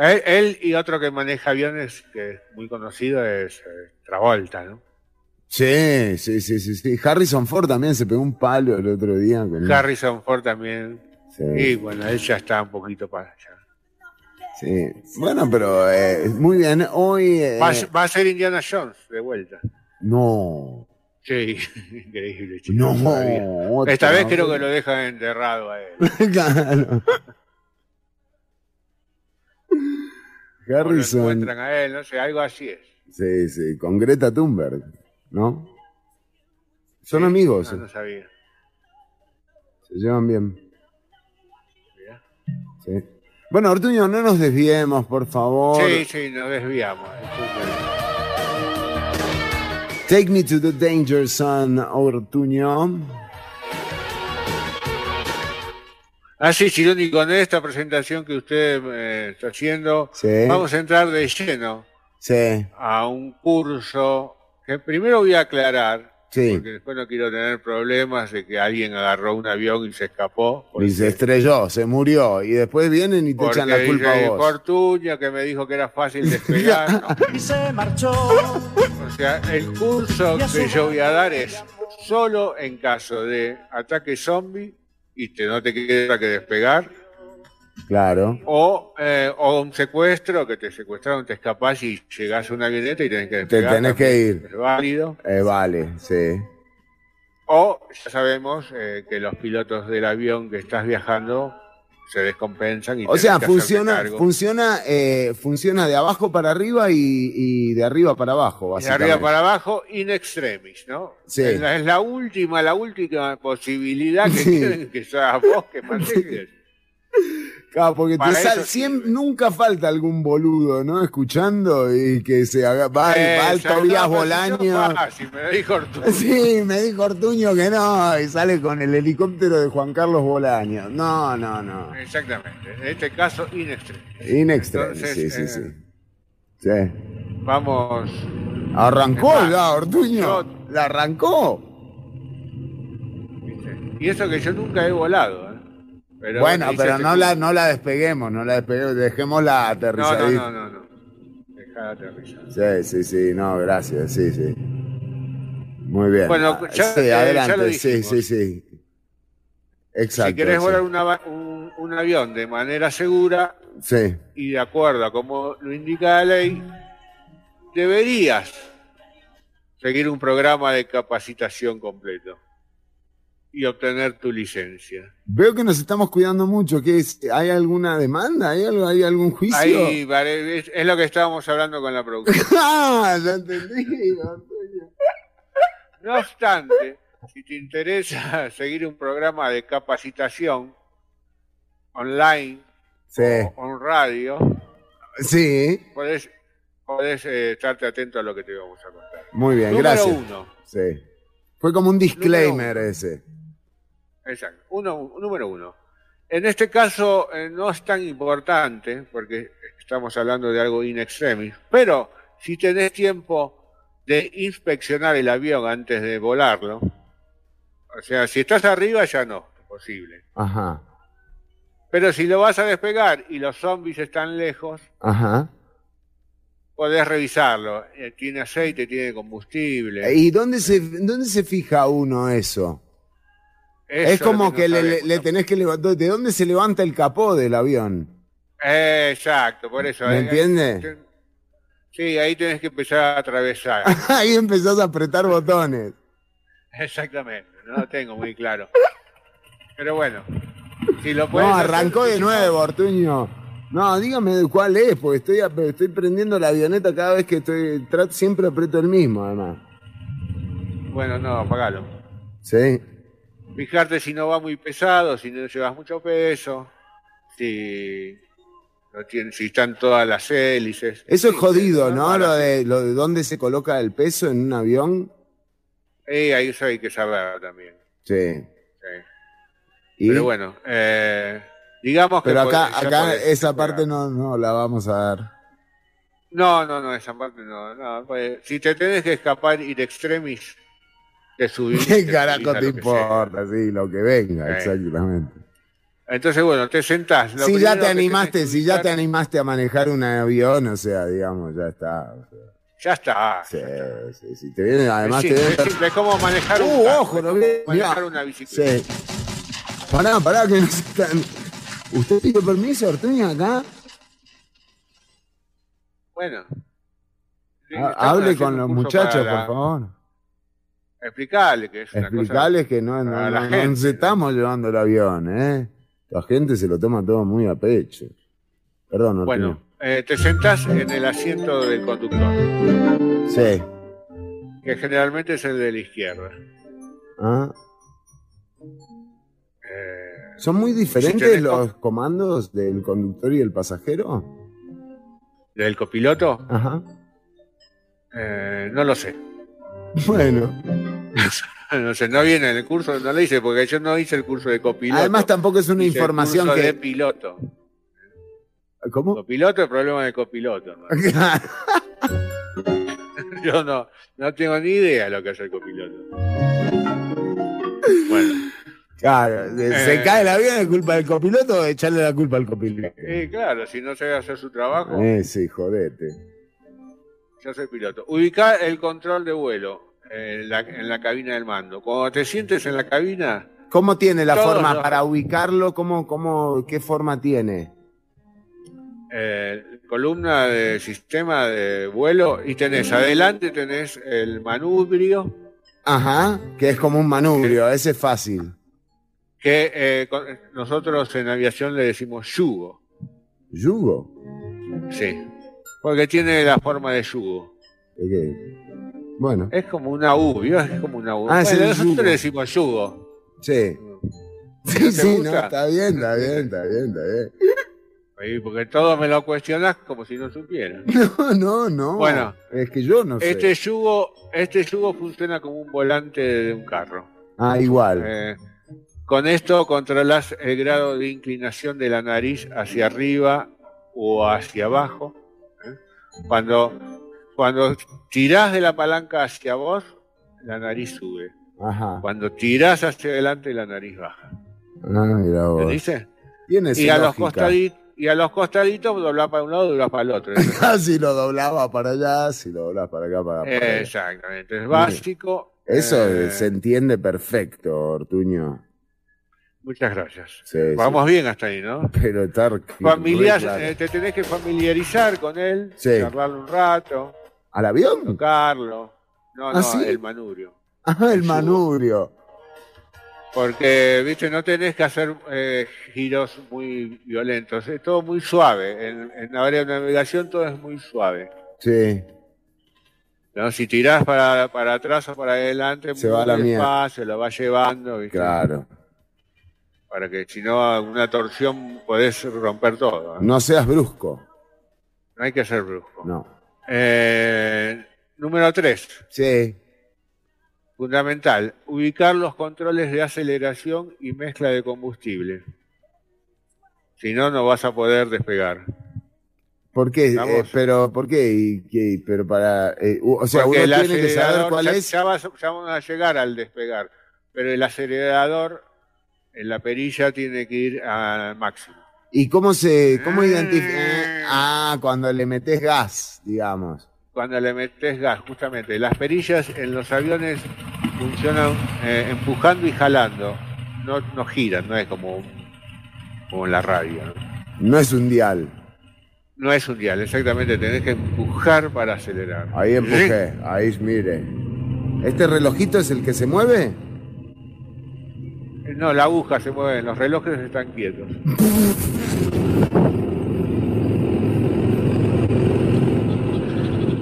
Él, él y otro que maneja aviones, que es muy conocido, es eh, Travolta, ¿no? Sí, sí, sí, sí. Harrison Ford también se pegó un palo el otro día. Con Harrison Ford también. Sí. Y bueno, él ya está un poquito para allá. Sí. Bueno, pero eh, muy bien. Hoy. eh, va a ser Indiana Jones de vuelta. no. Sí, increíble. chico, No, otra Esta vez creo que lo dejan enterrado a él. claro. O lo Harrison. encuentran a él, no sé, algo así es. Sí, sí, con Greta Thunberg, ¿no? Son amigos, No, no sabía. se llevan bien. Sí. Bueno, Ortuño, no nos desviemos, por favor. Sí, sí, nos desviamos. Take me to the danger zone, Ortuño. Así, Chironi, Ah, con esta presentación que usted eh, está haciendo, Sí. vamos a entrar de lleno Sí, a un curso que primero voy a aclarar, sí. porque después no quiero tener problemas de que alguien agarró un avión y se escapó. Y se estrelló, se murió. Y después vienen y te Porque echan la culpa dice, a vos. Fortuño, que me dijo que era fácil despegar. ¿no? Y se marchó. O sea, el curso que yo voy a dar es solo en caso de ataque zombie y te, no te queda que despegar. Claro. O, eh, o un secuestro, que te secuestraron, te escapás y llegás a una avioneta y tenés que Te despegar. tenés que ir. Es válido. Eh, vale, sí. O ya sabemos eh, que los pilotos del avión que estás viajando se descompensan y O sea, funciona, funciona, eh, funciona de abajo para arriba y, y de arriba para abajo, de básicamente. arriba para abajo, in extremis, ¿no? Sí. Es, la, es la última, la última posibilidad que Sí. tienen que seas vos que manejes. Claro, porque te sal- siempre, nunca falta algún boludo, ¿no? Escuchando y que se haga. Va, Eh, va el si Bolaño. fácil, me dijo Ortuño. Sí, me dijo Ortuño que no, y sale con el helicóptero de Juan Carlos Bolaño. No, no, no. Exactamente. En este caso, in extremis. In extremis, Entonces, sí, sí, eh, sí. Sí. Vamos. Arrancó más, ya, Ortuño. yo- La arrancó. Y eso que yo nunca he volado. Pero bueno, pero no la, no la despeguemos, no la despeguemos, dejémosla No, no, aterrizadita. no, no, no. Dejá de aterrizar. Sí, sí, sí, no, gracias, sí, sí. Muy bien. Bueno, Ah, ya- sí, eh, ya adelante, lo sí, sí, sí. Exacto. si querés sí. volar una un, un avión de manera segura Sí, y de acuerdo a como lo indica la ley, deberías seguir un programa de capacitación completo y obtener tu licencia. Veo que nos estamos cuidando mucho. ¿Qué es? ¿Hay alguna demanda? ¿Hay, algo, ¿Hay algún juicio? Ahí es, es lo que estábamos hablando con la producción. ah, ya entendí. No obstante, si te interesa seguir un programa de capacitación online Sí, o en radio, sí, podés, podés eh, estarte atento a lo que te vamos a contar. muy bien, Número gracias. uno. Sí. Fue como un disclaimer ese. Exacto. Uno, número uno. En este caso eh, no es tan importante porque estamos hablando de algo in extremis, pero si tenés tiempo de inspeccionar el avión antes de volarlo, o sea, si estás arriba ya no, es posible. Ajá, Pero si lo vas a despegar y los zombies están lejos, ajá. podés revisarlo. Eh, Tiene aceite, tiene combustible. ¿Y dónde se, dónde se fija uno eso? Eso es como que, no le, tenés que levantar. ¿De dónde se levanta el capó del avión? Exacto, por eso. ¿Me eh, entiende? eh, Sí, ahí tenés que empezar a atravesar. Ahí empezás a apretar botones. Exactamente, no lo tengo muy claro. Pero bueno, si lo puedes No, hacer, arrancó de nuevo, Ortuño. No, dígame cuál es, porque estoy, estoy prendiendo la avioneta cada vez que estoy. siempre aprieto el mismo, además. no- Bueno, no, apagalo. Sí. Fijarte si no va muy pesado, si no llevas mucho peso, si, no tiene, si están todas las hélices. Eso es jodido, ¿no? Lo de, lo de dónde se coloca el peso en un avión. Eh, ahí eso hay que saber también. Sí. sí. ¿Y? Pero bueno, eh, digamos que... Pero acá, acá esa parte no, no la vamos a dar. No, no, no, esa parte no. no pues, si te tenés que escapar ir extremis, te subís. ¿Qué te carajo subís te importa? Sí, lo que venga, Sí. exactamente. Entonces, bueno, te sentás. Lo Si ya te animaste, si ya te animaste a manejar un avión, o sea, digamos, ya está. o sea, Ya está. sí, sí, sí, te viene, además es te viene. es es como manejar un Uh, carro, ojo, no manejar mirá. una bicicleta. Sí. Pará, pará, que no se están. ¿Usted pidió permiso, Ortuño, acá? Bueno. Estamos Hable con un los muchachos, la- por favor. Explicale que es una cosa... Explicarles que no, no, la no- no gente, se ¿no? estamos llevando el avión, ¿eh? La gente se lo toma todo muy a pecho. Perdón. Bueno, eh, te sentás en el asiento del conductor, Sí. que generalmente es el de la izquierda. Ah. Eh, ¿Son muy diferentes los comandos del conductor y el pasajero? ¿Del copiloto? Ajá. Eh, no lo sé. Bueno. No sé, no viene en el curso, no lo hice porque yo no hice el curso de copiloto. Además, tampoco es una Hice el información curso que. de piloto. ¿Cómo? Copiloto, el problema de copiloto. ¿no? Yo no, no tengo ni idea de lo que hace el copiloto. Bueno, claro, se se Eh. cae el avión, ¿es culpa del copiloto o echarle la culpa al copiloto? eh, claro, si no sabe hacer su trabajo, Eh, sí, jodete. Yo soy piloto. Ubicar el control de vuelo en la, en la cabina del mando. Cuando te sientes en la cabina, ¿Cómo tiene la forma los- para ubicarlo? ¿Cómo, cómo, ¿Qué forma tiene? eh, columna de sistema de vuelo y tenés adelante tenés el manubrio Ajá, que es como un manubrio, ese es fácil. que eh, con- nosotros en aviación le decimos yugo. ¿Yugo? Sí, porque tiene la forma de yugo. Ok. Bueno, Es como una U, ¿vio? Es como una U. Ah, Bueno, nosotros yugo. le decimos yugo. sí. ¿No Sí, sí, no, está bien, está bien, está bien, está bien. Porque todo me lo cuestionás como si no supiera. No, no, no. Bueno, es que yo no sé. Este yugo, este yugo funciona como un volante de un carro. Ah, igual. Eh, con esto controlas el grado de inclinación de la nariz hacia arriba o hacia abajo. Cuando, cuando tirás de la palanca hacia vos, la nariz sube. Ajá. Cuando tirás hacia adelante, la nariz baja. Ah, mira ¿Se vos. dice? Tiene Y a, los costaditos, y a los costaditos doblás para un lado y doblás para el otro. Si lo doblaba para allá, si lo doblaba para acá, para, para. Exactamente. Es básico. Eso eh, se entiende perfecto, Ortuño. Muchas gracias. Sí, Vamos sí. bien hasta ahí, ¿no? Pero estar Familiar, re claro. eh, te tenés que familiarizar con él, Sí. charlarlo un rato, ¿Al avión? tocarlo. No, ¿Ah, no, el manubrio. Ajá, el manubrio. Porque, viste, no tenés que hacer eh, giros muy violentos. Es todo muy suave. En, en la área de navegación todo es muy suave. Sí. ¿no? Si tirás para, para atrás o para adelante, Se muy va la despacio, lo va llevando. ¿viste? Claro. Para que si no, una torsión podés romper todo. ¿no? No seas brusco. No hay que ser brusco. No. Eh, número 3. Sí. Fundamental. Ubicar los controles de aceleración y mezcla de combustible. Si no, no vas a poder despegar. ¿Por qué? Eh, pero, ¿por qué? ¿Y qué? Pero para, eh, o sea, Porque uno tiene que saber acelerador, cuál ya, es. Ya, vas- ya vamos a llegar al despegar. Pero el acelerador en la perilla tiene que ir al máximo. ¿Y cómo se, cómo identifica? Ah, cuando le metes gas, digamos. Cuando le metes gas, justamente. Las perillas en los aviones funcionan eh, empujando y jalando. No, no giran, no es como, como en la radio. ¿no? No es un dial. No es un dial, exactamente. Tenés que empujar para acelerar. Ahí empujé, ahí mire. ¿Este relojito es el que se mueve? No, la aguja se mueve, los relojes están quietos.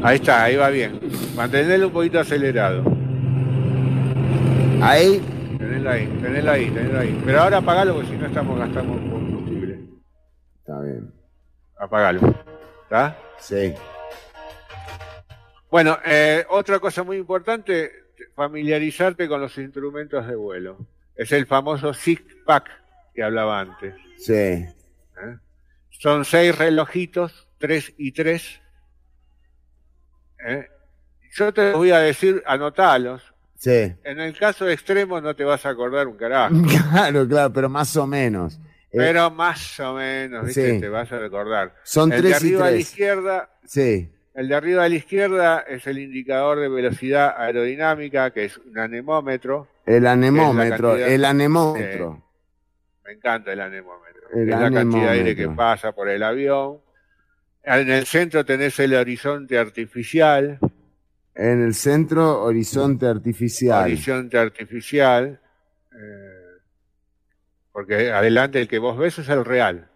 Ahí está, ahí va bien. Mantenerlo un poquito acelerado. Ahí. Tenelo ahí, tenelo ahí, tenelo ahí. Pero ahora apagalo porque si no estamos gastando combustible. Está bien. Apagalo. ¿Está? Sí. Bueno, eh, otra cosa muy importante, familiarizarte con los instrumentos de vuelo. Es el famoso SIG-PAC que hablaba antes. Sí. ¿eh? Son seis relojitos, tres y tres. ¿eh? Yo te voy a decir, anotalos. Sí. En el caso extremo no te vas a acordar un carajo. Claro, claro, pero más o menos. Eh, Pero más o menos, ¿viste? Sí. te vas a recordar. Son el tres de y arriba a la tres. izquierda, sí. El de arriba a la izquierda es el indicador de velocidad aerodinámica, que es un anemómetro. El anemómetro, cantidad- el anemómetro. Me encanta el anemómetro. El es la cantidad de aire que pasa por el avión. En el centro tenés el horizonte artificial. En el centro, horizonte artificial. Horizonte artificial. eh, porque adelante el que vos ves es el real.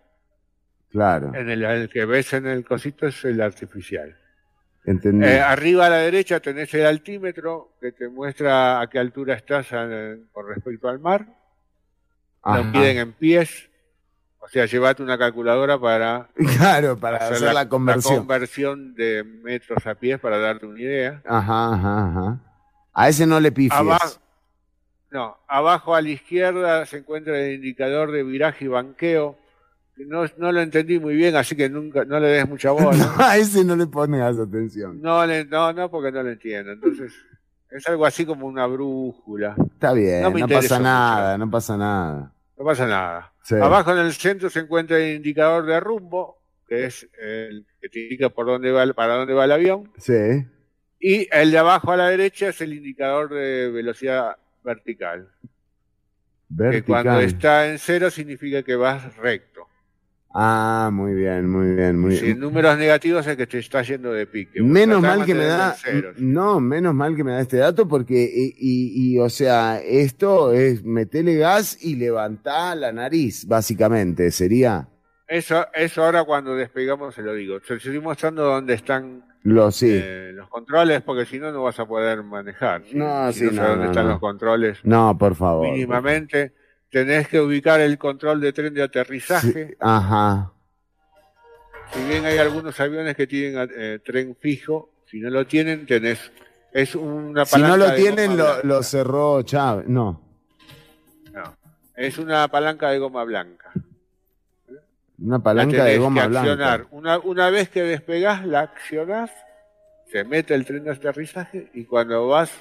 Claro, En el, el que ves en el cosito es el artificial. Entendí. Eh, arriba a la derecha tenés el altímetro que te muestra a qué altura estás con respecto al mar. Ajá. Lo piden en pies. O sea, llevate una calculadora para Claro, para hacer, la, conversión. conversión de metros a pies para darte una idea. Ajá, ajá, ajá. A ese no le pifies. Abajo, no, abajo a la izquierda se encuentra el indicador de viraje y banqueo. No, no lo entendí muy bien, así que nunca no le des mucha bola. a ese no le pongas atención. No, le- no, no, porque no lo entiendo. Entonces, es algo así como una brújula. Está bien, No no, pasa mucho. nada, no pasa nada. No pasa nada. Sí. Abajo en el centro se encuentra el indicador de rumbo, que es el que te indica por dónde va, para dónde va el avión. Sí. Y el de abajo a la derecha es el indicador de velocidad vertical. Que cuando Vertical. está en cero significa que vas recto. Ah, muy bien, muy bien, muy Si bien. en números negativos es que te está yendo de pique. Menos mal que me da, no, menos mal que me da este dato porque, y, y- y, o sea, esto es metele gas y levantá la nariz, básicamente, sería Eso, eso ahora cuando despegamos se lo digo. Te estoy mostrando dónde están lo sí. eh, los controles, porque si no, no vas a poder manejar. No, si sí, no no, dónde no, están no. los controles, No, por favor. mínimamente tenés que ubicar el control de tren de aterrizaje. Sí, Ajá. Si bien hay algunos aviones que tienen eh, tren fijo, si no lo tienen, tenés. Es una Si no palanca lo tienen, lo, lo cerró Chávez. No, No, es una palanca de goma blanca. una La palanca de goma que accionar. blanca. Una, una vez que despegás, la accionás, se mete el tren de aterrizaje y cuando vas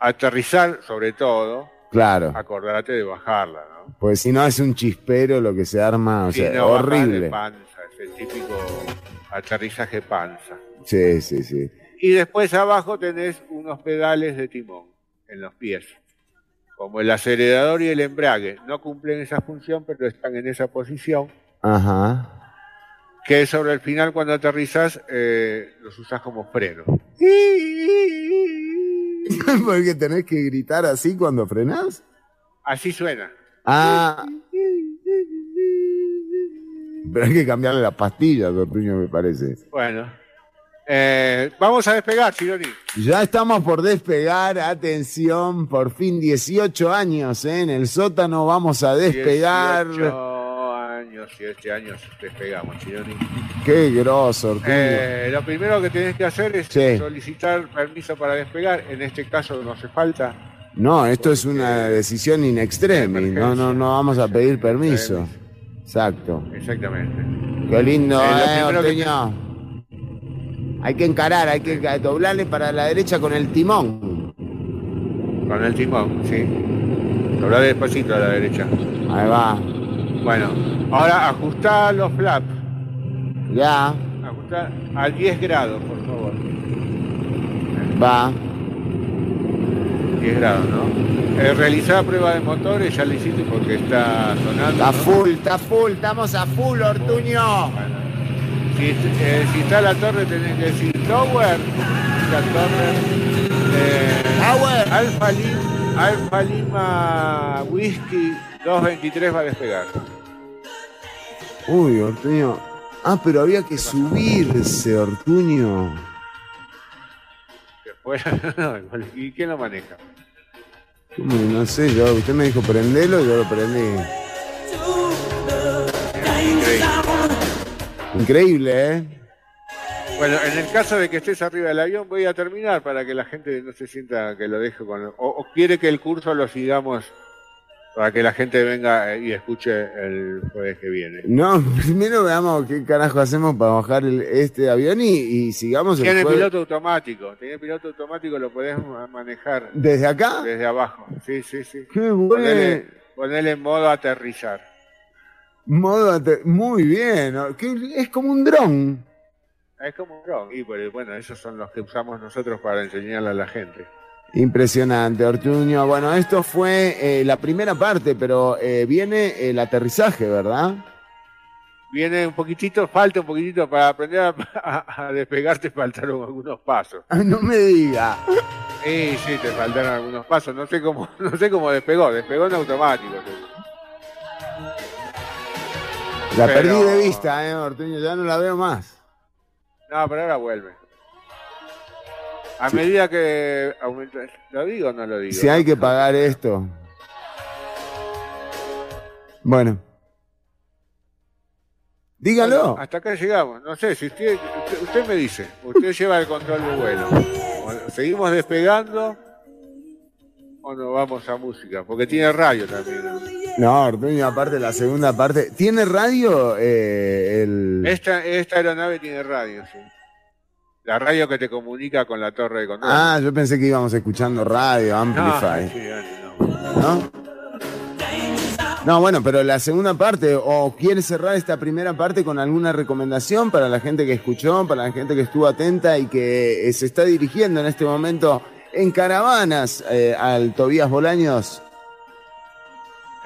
a aterrizar, sobre todo, Claro, acordate de bajarla, ¿no? pues si no es un chispero lo que se arma, o Si sea, no, bajás de horrible. panza, es el típico aterrizaje panza. Sí, sí, sí. Y después abajo tenés unos pedales de timón en los pies. Como el acelerador y el embrague. No cumplen esa función, pero están en esa posición. Ajá. Que sobre el final, cuando aterrizas, eh, los usas como freno. Porque tenés que gritar así cuando frenás. Así suena. Ah. Pero hay que cambiarle las pastillas, Ortuño, me parece. Bueno. Eh, vamos a despegar, Chironi. Ya estamos por despegar, atención, por fin 18 años ¿eh? en el sótano, vamos a despegar. 18 años y este año despegamos, Chironi. Qué grosso. Eh, lo primero que tenés que hacer es Sí. solicitar permiso para despegar. En este caso no hace falta. no, esto es una decisión in extremis, no, no, no vamos a pedir permiso. Exacto. Exactamente. Qué lindo, Eh, eh, que-. Hay que encarar, hay que doblarle para la derecha con el timón. Con el timón, sí. Dobla despacito a la derecha. Ahí va, Bueno, ahora ajustá los flaps. ya, Ajustá a 10 grados, por favor. va. 10 grados, ¿no? Eh, realizá prueba de motores, ya lo hiciste porque está sonando. Está full, está full, estamos a full, Ortuño. Bueno. Si, eh, si está la torre, tenés que decir Tower. La torre. Eh, Tower. Alfa, Lim- Alfa Lima Whisky 223 va a despegar. Uy, Ortuño. Ah, pero había que subirse, Ortuño. Después, ¿Y quién lo maneja? ¿Cómo? No sé, yo, usted me dijo prendelo y yo lo prendí. Increíble, ¿eh? Bueno, en el caso de que estés arriba del avión, voy a terminar para que la gente no se sienta que lo dejo con. O, o quiere que el curso lo sigamos para que la gente venga eh, y escuche el jueves que viene. No, primero veamos qué carajo hacemos para bajar el- este avión y, y sigamos el Tiene jueves. piloto automático. Tiene piloto automático, lo podés ma- manejar ¿Desde acá? desde abajo. Sí, sí, sí. Qué bueno. Ponele, ponele en modo aterrizar. Modo ate- Muy bien. Es como un dron. Es como un dron. Y bueno, esos son los que usamos nosotros para enseñarle a la gente. Impresionante, Ortuño. Bueno, esto fue eh, la primera parte, pero eh, viene el aterrizaje, ¿verdad? Viene un poquitito, falta un poquitito para aprender a, a- a despegarte, faltaron algunos pasos. Ah, No me diga. Sí, sí, te faltaron algunos pasos. No sé cómo, no sé cómo despegó, despegó en automático. La Pero- perdí de vista, ¿eh, Ortuño? Ya no la veo más. No, pero ahora vuelve. A medida que aumenta, ¿lo digo o no lo digo? Si hay que pagar esto. Bueno. Dígalo. Hasta acá llegamos. No sé, si usted, usted, usted me dice, usted lleva el control del vuelo. ¿Seguimos despegando o nos vamos a música? Porque tiene radio también. ¿no? No, Ortuño, aparte la segunda parte. ¿Tiene radio eh, el...? Esta, esta aeronave tiene radio, sí. La radio que te comunica con la torre de control. Ah, yo pensé que íbamos escuchando radio, no, Amplify. sí, no. ¿No? No, bueno, pero la segunda parte, o quiere cerrar esta primera parte con alguna recomendación para la gente que escuchó, para la gente que estuvo atenta y que eh, se está dirigiendo en este momento en caravanas eh, al Tobías Bolaños.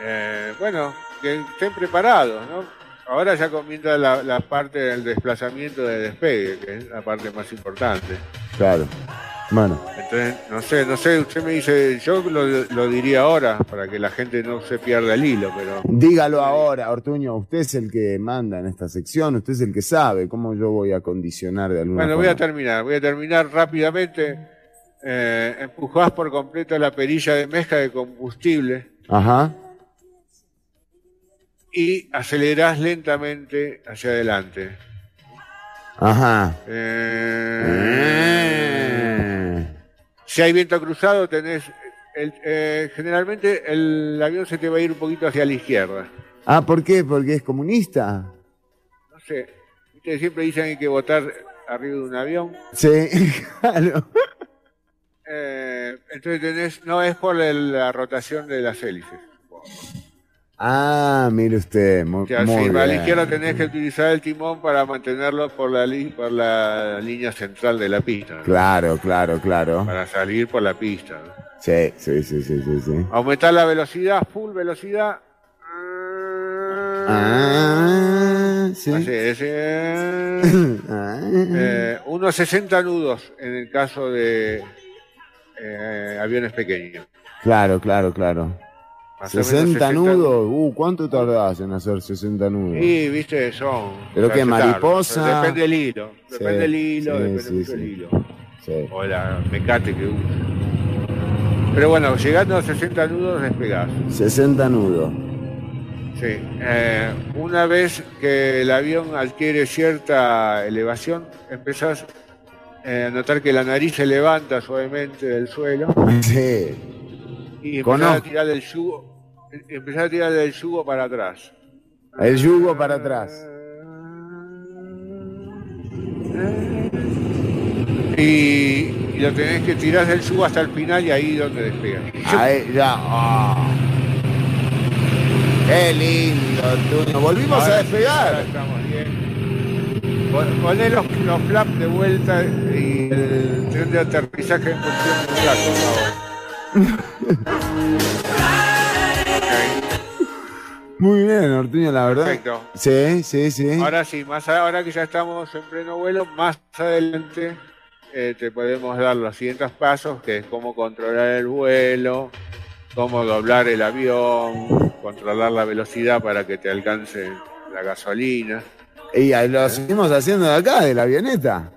eh, bueno, que estén preparados, ¿no? Ahora ya comienza la, la parte del desplazamiento de despegue, que es la parte más importante. Claro. Bueno, Entonces, no sé, no sé, usted me dice, yo lo, lo diría ahora para que la gente no se pierda el hilo, pero dígalo ahora, Ortuño. Usted es el que manda en esta sección, usted es el que sabe cómo yo voy a condicionar de alguna bueno, voy a terminar, voy a terminar rápidamente. Eh, empujás por completo la perilla de mezcla de combustible Ajá. Y acelerás lentamente hacia adelante. Ajá. Eh, Si hay viento cruzado, tenés. el- eh, generalmente el avión se te va a ir un poquito hacia la izquierda. Ah, ¿por qué? ¿Porque es comunista? No sé. Ustedes siempre dicen que hay que votar arriba de un avión. Sí, claro. Eh, entonces tenés. No es por el- la rotación de las hélices. Ah, mire usted, muy, O sea, muy a la bien. izquierda tenés que utilizar el timón para mantenerlo por la, li- por la línea central de la pista. ¿no? Claro, claro, claro. Para salir por la pista. ¿no? Sí, sí, sí, sí, sí. sí. Aumentar la velocidad, full velocidad. Ah, sí. Así es, eh, Ah. eh, unos 60 nudos en el caso de eh, aviones pequeños. Claro, claro, claro. Más o menos 60 nudos. Uh, ¿cuánto tardás en hacer 60 nudos? Y, viste, son. Pero se que mariposa. Depende del hilo. Sí, Depende del hilo, sí, depende sí, mucho sí. del hilo. Sí. O la mecate que usa. Pero bueno, llegando a 60 nudos despegás. 60 nudos. Sí. eh, una vez que el avión adquiere cierta elevación, empezás eh, a notar que la nariz se levanta suavemente del suelo Sí. y empezás a tirar del yugo, empezás a tirar del yugo para atrás. El yugo para atrás. Y, y lo tenés que tirar del yugo hasta el final y ahí donde despega. Ahí, ya. ah. Qué lindo, Ortuño. Volvimos Ahora a despegar. estamos bien. Pon- Poné los, los flaps de vuelta y el tren de aterrizaje en función de por favor. Muy bien, Ortuño, la verdad. Perfecto. Sí, sí, sí. Ahora sí, más ahora que ya estamos en pleno vuelo, más adelante eh, te podemos dar los siguientes pasos, que es cómo controlar el vuelo, cómo doblar el avión, controlar la velocidad para que te alcance la gasolina. Y ahí lo seguimos haciendo de acá, de la avioneta.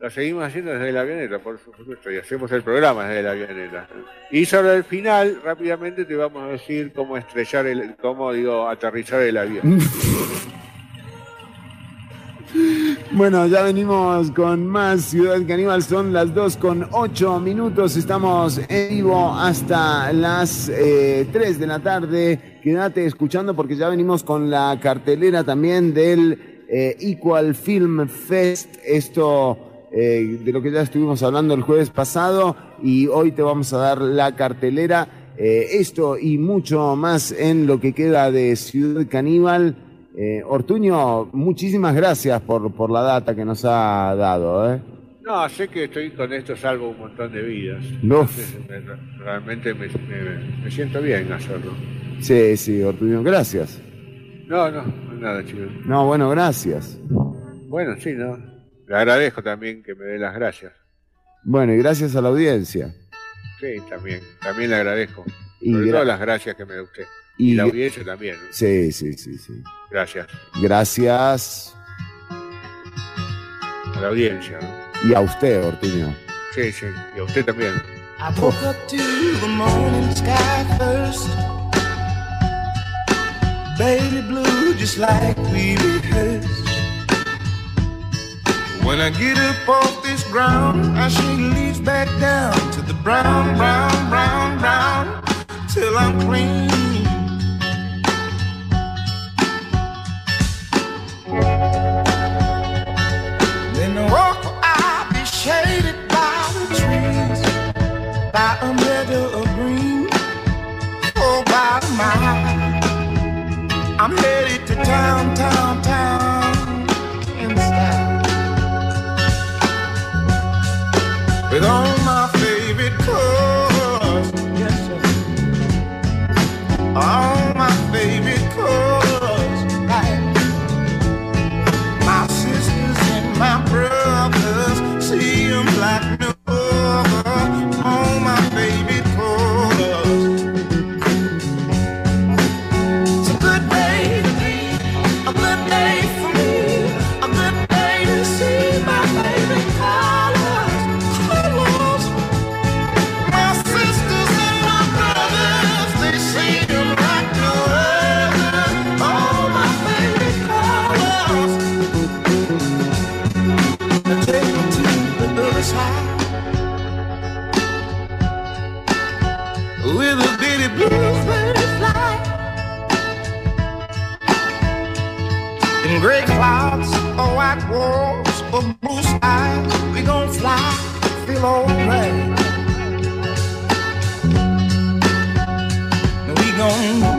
Lo seguimos haciendo desde la avioneta, por supuesto, y hacemos el programa desde la avioneta. Y sobre el final, rápidamente te vamos a decir cómo estrellar el, cómo digo, aterrizar el avión. Bueno, ya venimos con más Ciudad Caníbal. Son las 2 con 8 minutos. Estamos en vivo hasta las eh, 3 de la tarde. Quédate escuchando porque ya venimos con la cartelera también del eh, Equal Film Fest. Esto eh, de lo que ya estuvimos hablando el jueves pasado. Y hoy te vamos a dar la cartelera. Eh, esto y mucho más en lo que queda de Ciudad Caníbal. Eh, Ortuño, muchísimas gracias por, por la data que nos ha dado. ¿eh? No, sé que estoy con esto salvo un montón de vidas. No. Entonces, me- realmente me, me- me siento bien hacerlo. Sí, sí, Ortuño, gracias. No, no, nada, chicos. No, bueno, gracias. Bueno, sí, no. Le agradezco también que me dé las gracias. Bueno, y gracias a la audiencia. Sí, también. También le agradezco. Y Sobre gra- todo las gracias que me da usted. y Y, la audiencia también. ¿no? Sí, sí, sí, sí. Gracias. Gracias. A la audiencia, ¿no? Y a usted, Ortuño. Sí, sí. Y a usted también. I woke up to the morning sky first. Baby blue, just like we rehearsed. When I get up off this ground, I shake leaves back down to the brown, brown, brown, brown, till I'm clean. Then the walk I'll be shaded by the trees, by a meadow of green, oh, by the mile. I'm headed to town, town, town, With all my favorite cars, yes, sir. All and gray clouds or white walls or blue skies. We gon' fly, feel alright. We gon'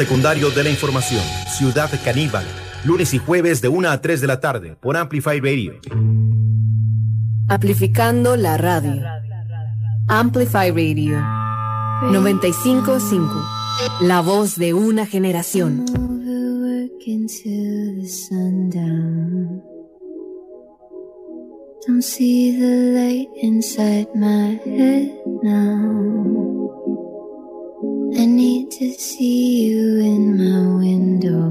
secundario de la información, Ciudad Caníbal, lunes y jueves de 1 a 3 de la tarde por Amplify Radio. Amplificando la radio. Amplify Radio 955, la voz de una generación. I need to see you in my window,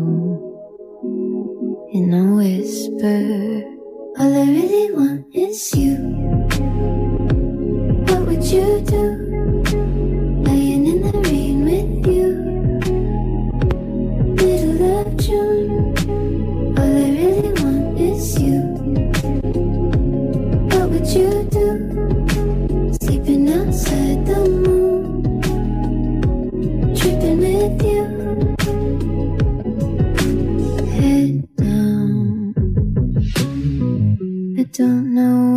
in a whisper. All I really want is you. What would you do? with you. Head down. I don't know.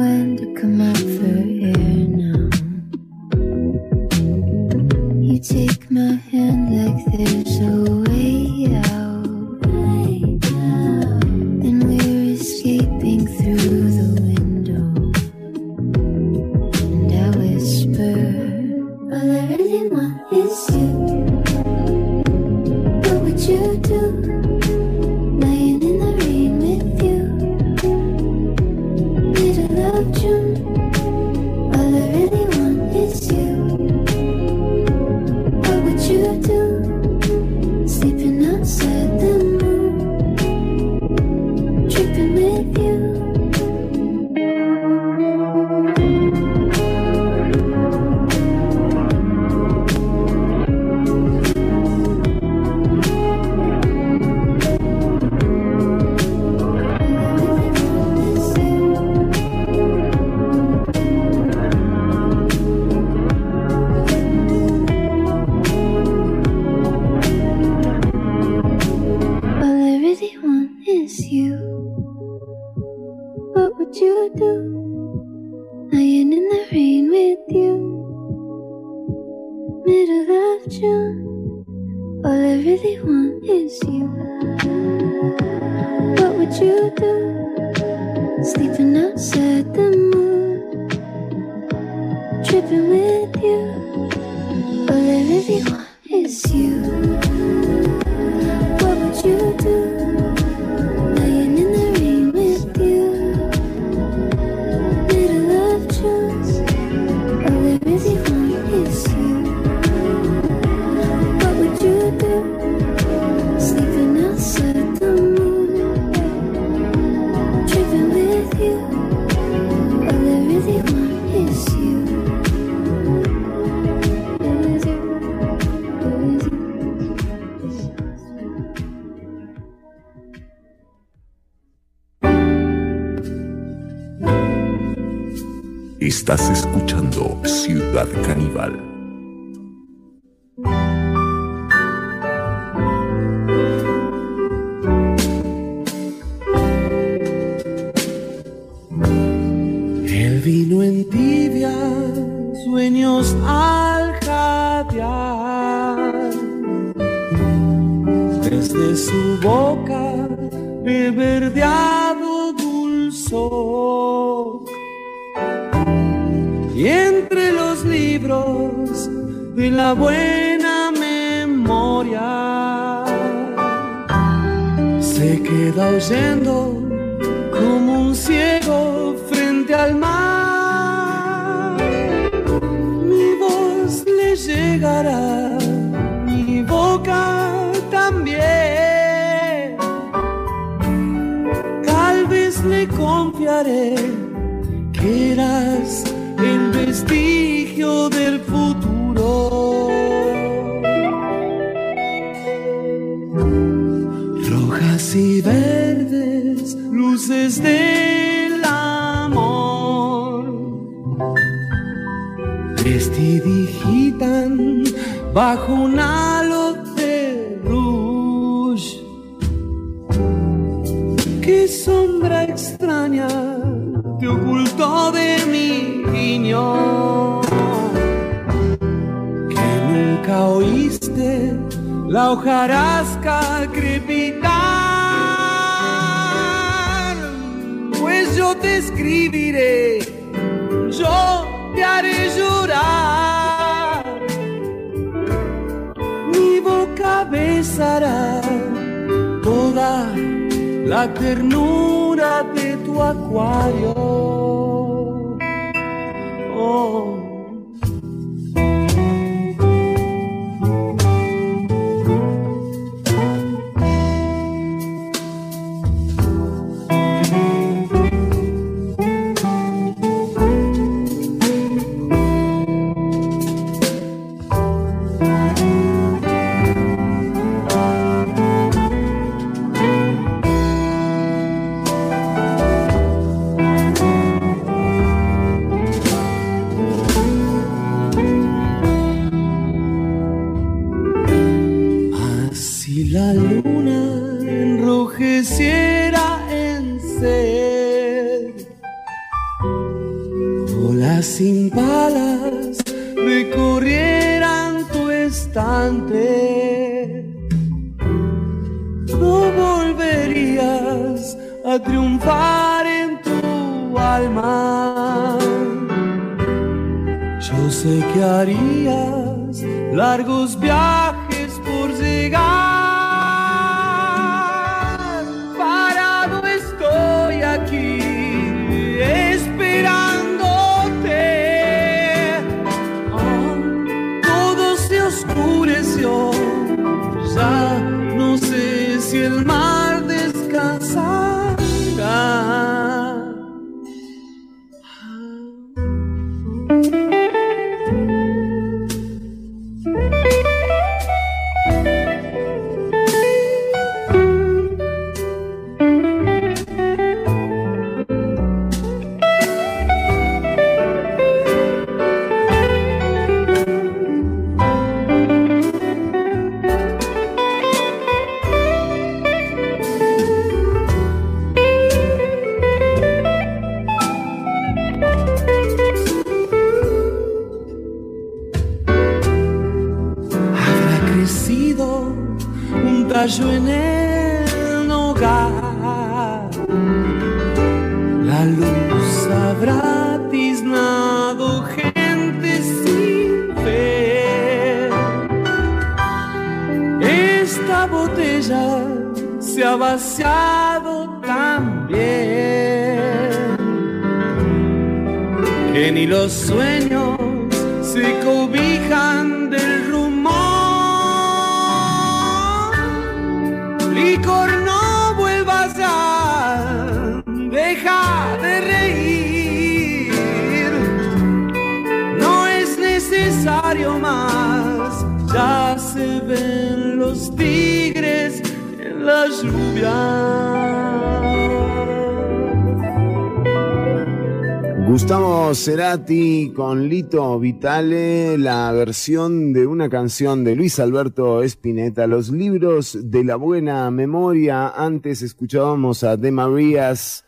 Con Lito Vitale, la versión de una canción de Luis Alberto Spinetta, Los libros de la buena memoria. Antes escuchábamos a The Marías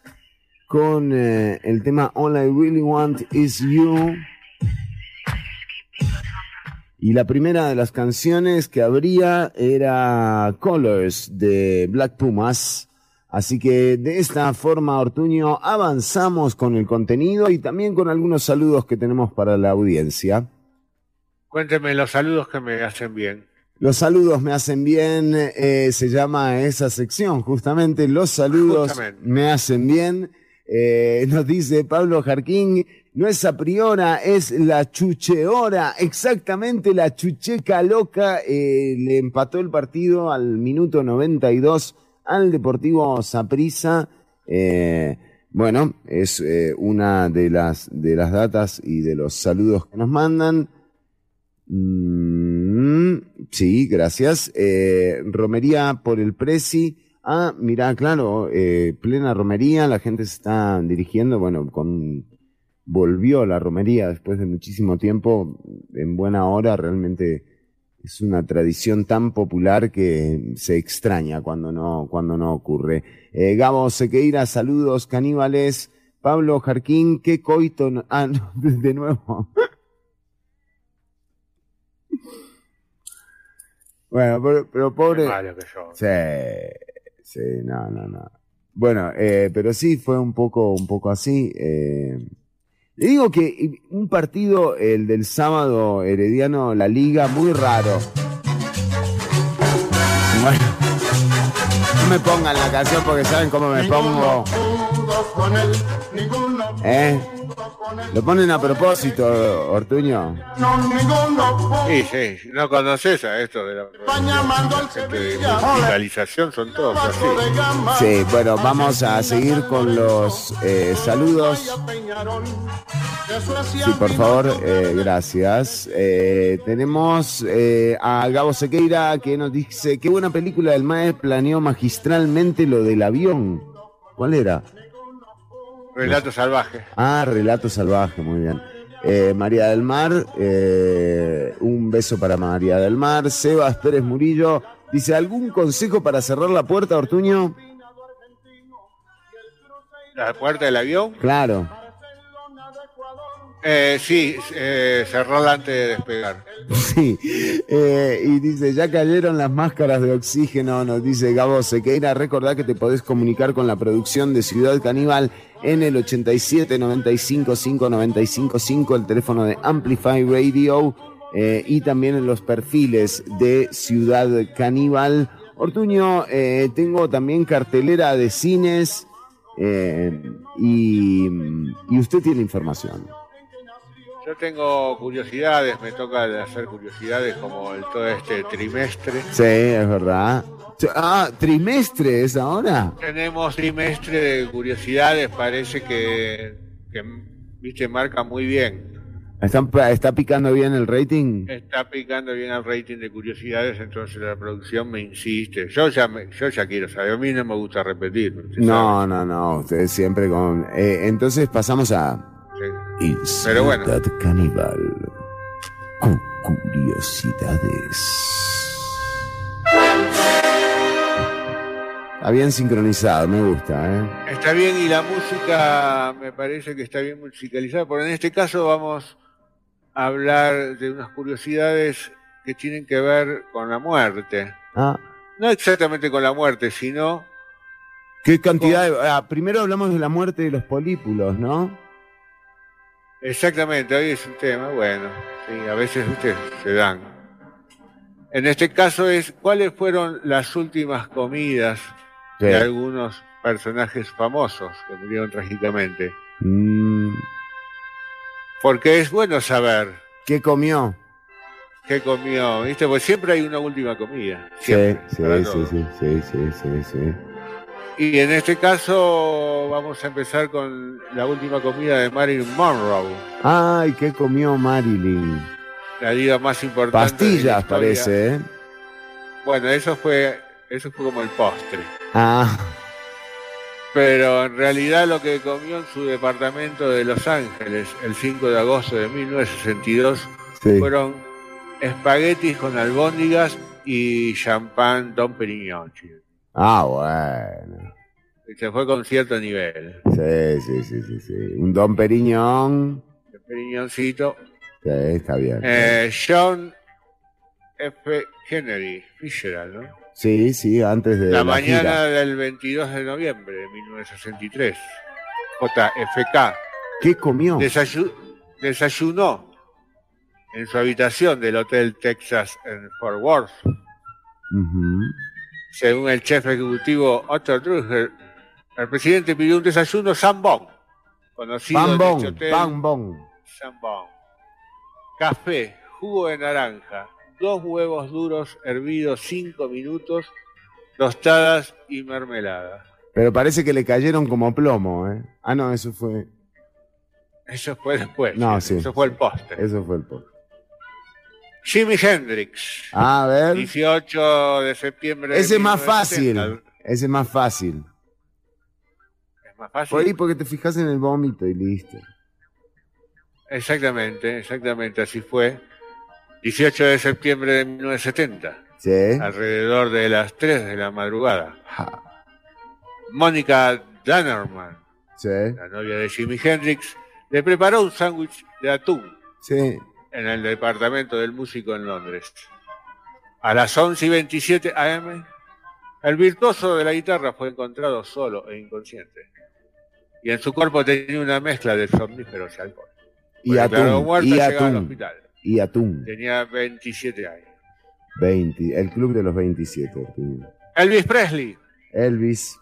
con eh, el tema All I Really Want Is You. Y la primera de las canciones que habría era Colors de Black Pumas. Así que de esta forma, Ortuño, avanzamos con el contenido y también con algunos saludos que tenemos para la audiencia. Cuénteme los saludos que me hacen bien. Los saludos me hacen bien, eh, se llama esa sección, justamente los saludos Justamente. me hacen bien. Eh, nos dice Pablo Jarquín, no es a priora, es la chucheora, exactamente la chucheca loca, eh, le empató el partido al minuto 92 al Deportivo Saprissa. Eh, bueno, es eh, una de las, de las datas y de los saludos que nos mandan. Mm, sí, gracias. Eh, romería por el Prezi. Ah, mira, claro, eh, plena romería, la gente se está dirigiendo, bueno, con volvió la romería después de muchísimo tiempo, en buena hora, realmente es una tradición tan popular que se extraña cuando no, cuando no ocurre. Eh, Gabo Sequeira, saludos, caníbales. Pablo Jarquín, qué coito. no- Ah, no, de nuevo. Bueno, pero, pero pobre. Malo que yo. Sí, sí, no, no, no. Bueno, eh, pero sí fue un poco, un poco así. eh. Le digo que un partido, el del sábado Herediano, la Liga, muy raro. Bueno, no me pongan la canción porque saben cómo me pongo. ¿Eh? Lo ponen a propósito, Ortuño. Sí, sí, no conoces a esto de la musicalización, son todos así. Sí, bueno, vamos a seguir con los eh, saludos. Sí, por favor, eh, gracias. Eh, tenemos eh, a Gabo Sequeira que nos dice, qué buena película del MAE planeó magistralmente lo del avión. ¿Cuál era? Relato salvaje. Ah, Relato Salvaje, muy bien. Eh, María del Mar, eh, un beso para María del Mar. Sebas Pérez Murillo dice, ¿algún consejo para cerrar la puerta, Ortuño? La puerta del avión. Claro. Eh, sí, eh, antes de despegar. Sí, eh, y dice, ya cayeron las máscaras de oxígeno, nos dice Gabo Sequeira, recordá que te podés comunicar con la producción de Ciudad Caníbal en el 87 95 5 95 5, el teléfono de Amplify Radio, eh, y también en los perfiles de Ciudad Caníbal. Ortuño, eh, tengo también cartelera de cines, eh, y usted tiene información. Yo tengo curiosidades, me toca hacer curiosidades como el, todo este trimestre. Sí, es verdad. Ah, trimestre es ahora. Tenemos trimestre de curiosidades, parece que, que viste, marca muy bien. ¿Están- ¿Está picando bien el rating? Está picando bien el rating de curiosidades, entonces la producción me insiste. Yo ya, me- yo ya quiero saber, a mí no me gusta repetir. usted No, no, no, ustedes siempre con... eh, entonces pasamos a... Sí. Y Pero bueno. Caníbal. Con curiosidades. Está bien sincronizado, me gusta, ¿eh? Está bien y la música me parece que está bien musicalizada, pero en este caso vamos a hablar de unas curiosidades que tienen que ver con la muerte. Ah, No exactamente con la muerte, sino ¿Qué cantidad de... ah, primero hablamos de la muerte de los polípulos, ¿no? Exactamente, hoy es un tema, bueno, sí, a veces ustedes se dan. En este caso es cuáles fueron las últimas comidas Sí. de algunos personajes famosos que murieron trágicamente. Mm, Porque es bueno saber ¿Qué comió? qué comió, ¿viste? Pues siempre hay una última comida. Sí, Siempre, sí, sí, todos. sí, sí, sí, sí, sí. Y en este caso vamos a empezar con la última comida de Marilyn Monroe, Ay, ¿qué comió Marilyn? la diva más importante. Pastillas, parece, ¿eh? Bueno, eso fue, eso fue como el postre. Ah, pero en realidad lo que comió en su departamento de Los Ángeles el 5 de agosto de 1962 Sí. fueron espaguetis con albóndigas y champán Don Perignon. Ah, bueno. Se fue con cierto nivel. Sí, sí, sí, sí, sí. Un Don Periñón. El Perignoncito. Sí, está bien. Eh, John F. Kennedy, Fitzgerald, ¿no? Sí, sí, antes de La, la, mañana gira. del 22 de noviembre de 1963. JFK. ¿Qué comió? Desayu- desayunó en su habitación del Hotel Texas en Fort Worth. Ujú. Según el chef ejecutivo Otto Druger, el presidente pidió un desayuno sambón, conocido en este bon. sambón. Café, jugo de naranja, dos huevos duros hervidos cinco minutos, tostadas y mermelada. Pero parece que le cayeron como plomo, ¿eh? Ah, no, eso fue. Eso fue después. No, sí. Eso fue el postre. Eso fue el post. Jimi Hendrix. A ver. 18 de septiembre. Ese es más fácil. 1970. Ese es más fácil. Es más fácil. Por ahí porque te fijas en el vómito y listo. Exactamente, exactamente, así fue. 18 de septiembre de 1970, Sí. alrededor de las 3 de la madrugada. Ja. Mónica Dannerman, Sí. la novia de Jimi Hendrix, le preparó un sándwich de atún Sí. En el departamento del músico en Londres. A las 11 y 27 am, el virtuoso de la guitarra fue encontrado solo e inconsciente. Y en su cuerpo tenía una mezcla de somníferos y alcohol. Y atún. muerto Y llegar al atún. hospital. Y atún. Tenía 27 años. 20. El club de los 27. Arturo. Elvis Presley. Elvis.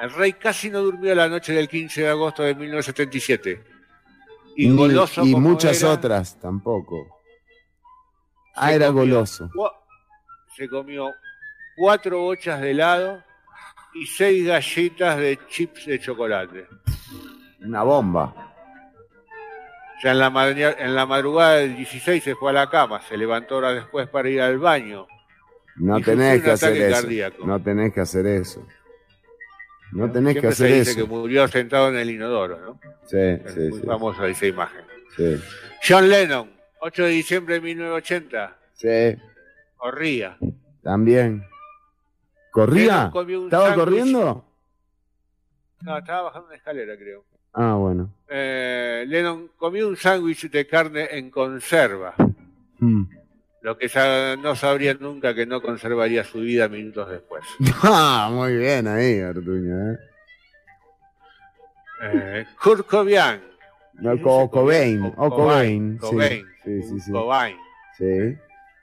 El rey casi no durmió la noche del 15 de agosto de 1977. Y Ni- goloso y como muchas era, otras tampoco. Ah, se era comió goloso. Se comió cuatro bochas de helado y seis galletas de chips de chocolate. Una bomba. Ya en la, en la madrugada del 16 se fue a la cama, se levantó horas después para ir al baño. No tenés que hacer eso. cardíaco. No tenés que hacer eso. No tenés que Siempre se hacer dice eso. que murió sentado en el inodoro, ¿no? Sí, Es sí, muy sí. famosa esa imagen. Sí. John Lennon, 8 de diciembre de 1980, Sí. corría. También. ¿Corría? ¿Estaba sándwich. corriendo? No, estaba bajando una escalera, creo. Ah, bueno. Eh, Lennon comió un sándwich de carne en conserva, Mm. Lo que ya no sabría nunca que no conservaría su vida minutos después. Ah, muy bien ahí, Artuño. ¿eh? Eh, Kurt Cobain, No, Co- Cobain. O O Cobain. sí. Cobain, Sí, sí, sí. Cobain, Sí.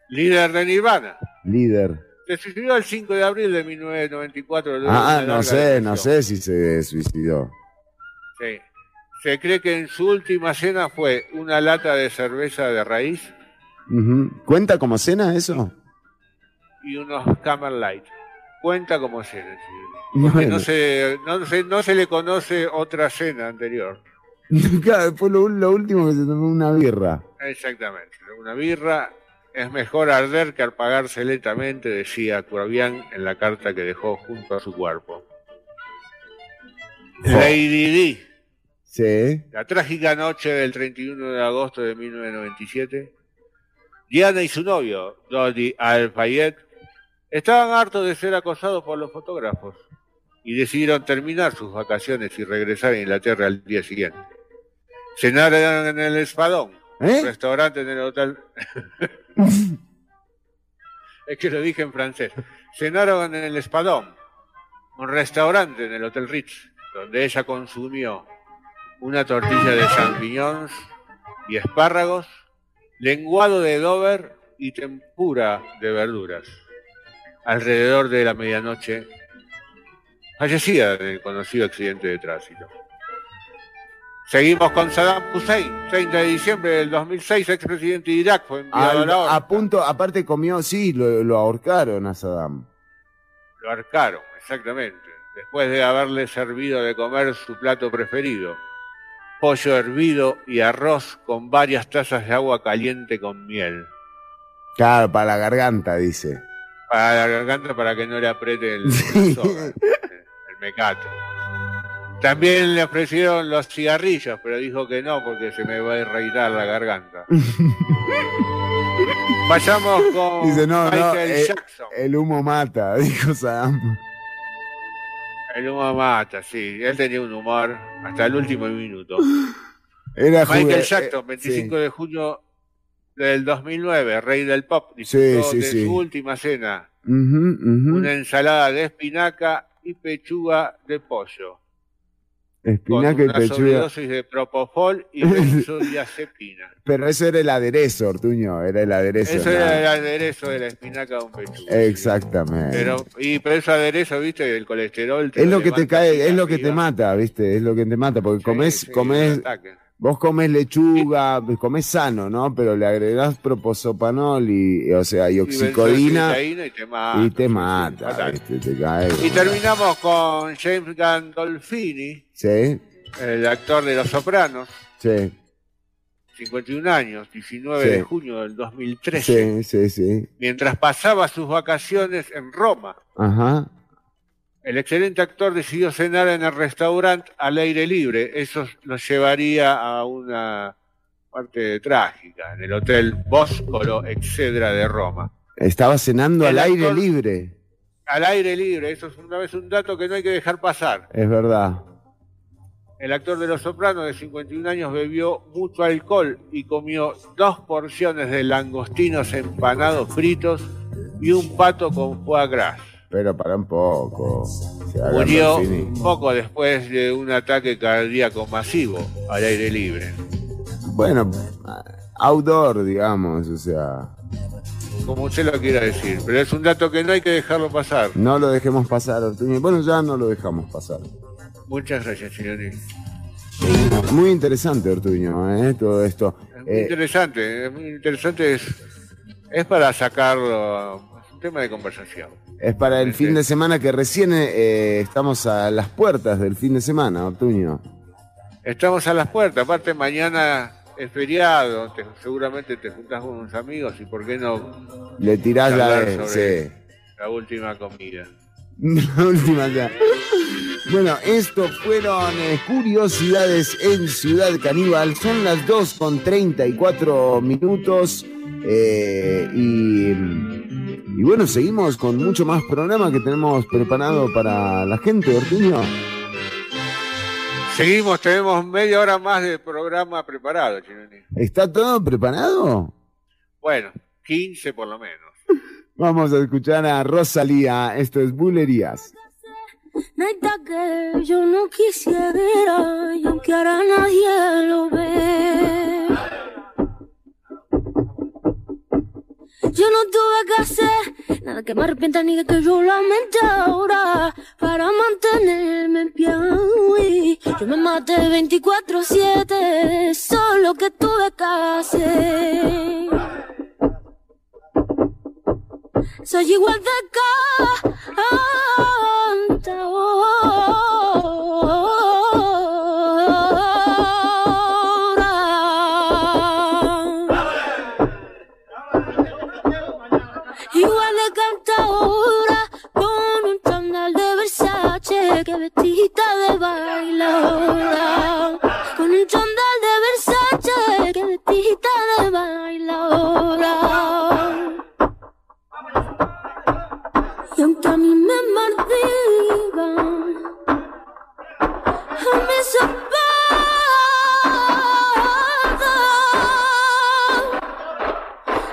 líder de Nirvana. Líder. Se suicidó el 5 de abril de 1994. luego de Ah, no sé, no sé si se suicidó. Sí. Se cree que en su última cena fue una lata de cerveza de raíz Ujú. ¿Cuenta como cena eso? y unos Camel Light. Cuenta como cena. sí. Porque Bueno. no, se, no, se, no se le conoce otra cena anterior. Claro, fue lo, lo último que se tomó una birra. Exactamente. Una birra es mejor arder que apagarse lentamente, decía Corbien en la carta que dejó junto a su cuerpo. Lady Di, Sí. la trágica noche del 31 de agosto de 1997, Diana y su novio, Dodi Al-Fayed, estaban hartos de ser acosados por los fotógrafos y decidieron terminar sus vacaciones y regresar a Inglaterra al día siguiente. Cenaron en el Espadón, ¿Eh? un restaurante en el hotel. es que lo dije en francés. Cenaron en el Espadón, un restaurante en el Hotel Ritz, donde ella consumió una tortilla de champiñones y espárragos, lenguado de Dover y tempura de verduras. Alrededor de la medianoche, fallecida en el conocido accidente de tránsito. Seguimos con Saddam Hussein, 30 de diciembre del 2006, expresidente de Irak, fue enviado a la a punto, aparte comió, sí, lo, lo ahorcaron a Saddam. Lo arcaron, exactamente, después de haberle servido de comer su plato preferido, pollo hervido y arroz con varias tazas de agua caliente con miel. Claro, para la garganta, dice. Para la garganta para que no le apriete el, el Sí. el Mecate. También le ofrecieron los cigarrillos, pero dijo que no porque se me va a irritar la garganta. Vayamos con Dice, no, no, Michael eh, Jackson. el humo mata, dijo Saddam. El humor mata, sí. Él tenía un humor hasta el último minuto. Era Michael juve- Jackson, eh, 25 sí. de junio del 2009, rey del pop, disfrutó sí, de sí. su última cena. Una ensalada de espinaca y pechuga de pollo. Espinaca con y pechuga. sobredosis de propofol y benzodiazepina. Pero eso era el aderezo, Ortuño, era el aderezo. Eso era el aderezo de la espinaca con pechuga. Exactamente. Pero, y, pero ese aderezo, viste, el colesterol. te es lo que te cae, es lo que te mata, ¿viste? Es lo que te mata, porque Sí, comés, un ataque. vos comés lechuga, comés sano, ¿no? Pero le agregás proposopanol y, o sea, y oxicodina y te mata. y te mata, fatal. ¿viste? Te cae. Y terminamos con James Gandolfini, Sí, el actor de Los Sopranos, sí, 51 años, 19 Sí. de junio del 2013, sí, sí, sí. mientras pasaba sus vacaciones en Roma. Ajá. El excelente actor decidió cenar en el restaurante al aire libre. Eso lo llevaría a una parte trágica, en el Hotel Boscolo Excedra de Roma. Estaba cenando El al aire libre, Al aire libre, eso es una vez un dato que no hay que dejar pasar. es verdad. El actor de Los Sopranos de 51 años bebió mucho alcohol y comió dos porciones de langostinos empanados fritos y un pato con foie gras. Pero para un poco. Se Murió poco después de un ataque cardíaco masivo al aire libre. Bueno, outdoor, digamos, o sea, Como usted lo quiera decir, pero es un dato que no hay que dejarlo pasar. no lo dejemos pasar, Ortuño. Bueno, ya no lo dejamos pasar. Muchas gracias, señorita. Muy interesante, Ortuño, ¿eh? todo esto. Muy Eh, interesante, es muy interesante. Es, es para sacarlo, es un tema de conversación. es para el fin de semana que recién eh, estamos a las puertas del fin de semana, Ortuño. Estamos a las puertas, aparte mañana es feriado, te- seguramente te juntás con unos amigos y por qué no Le tirás la sí. la última comida. La última ya. Bueno, esto fueron eh, curiosidades en Ciudad Caníbal. Son las 2 con 34 minutos. eh, y, y bueno, seguimos con mucho más programa que tenemos preparado para la gente, Ortuño. Seguimos, tenemos media hora más de programa preparado, Chinoni. ¿Está todo preparado? Bueno, 15 por lo menos. Vamos a escuchar a Rosalía. Esto es Bulerías. Nada que yo no quisiera y aunque ahora nadie lo ve. Yo no tuve que hacer nada que me arrepienta ni de que yo lamente ahora para mantenerme en pie. Uy, Yo me maté 24-7, solo que tuve que hacer. Soy igual de cantadora. Igual de cantadora con un chándal de Versace que vestida de bailadora. Con un chándal de Versace que vestida de bailadora. Y aunque a mí me martigan, a mí se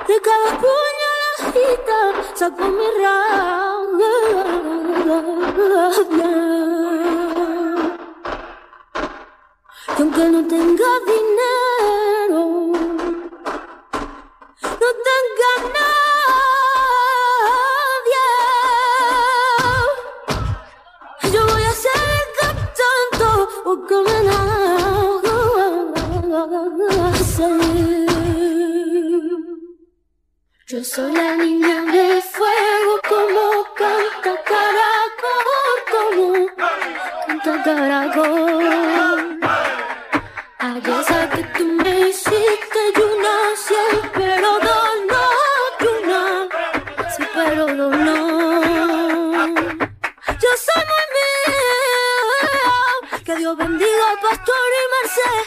De cada puñalajita saco mi rabia. Y aunque no tenga dinero, Yo soy la niña de fuego como canta caracol, como canta caracol. Sé que tú me hiciste y una pero dos no, y una pero dos no. Yo soy muy mía, Dios bendiga a Pastor y Merced.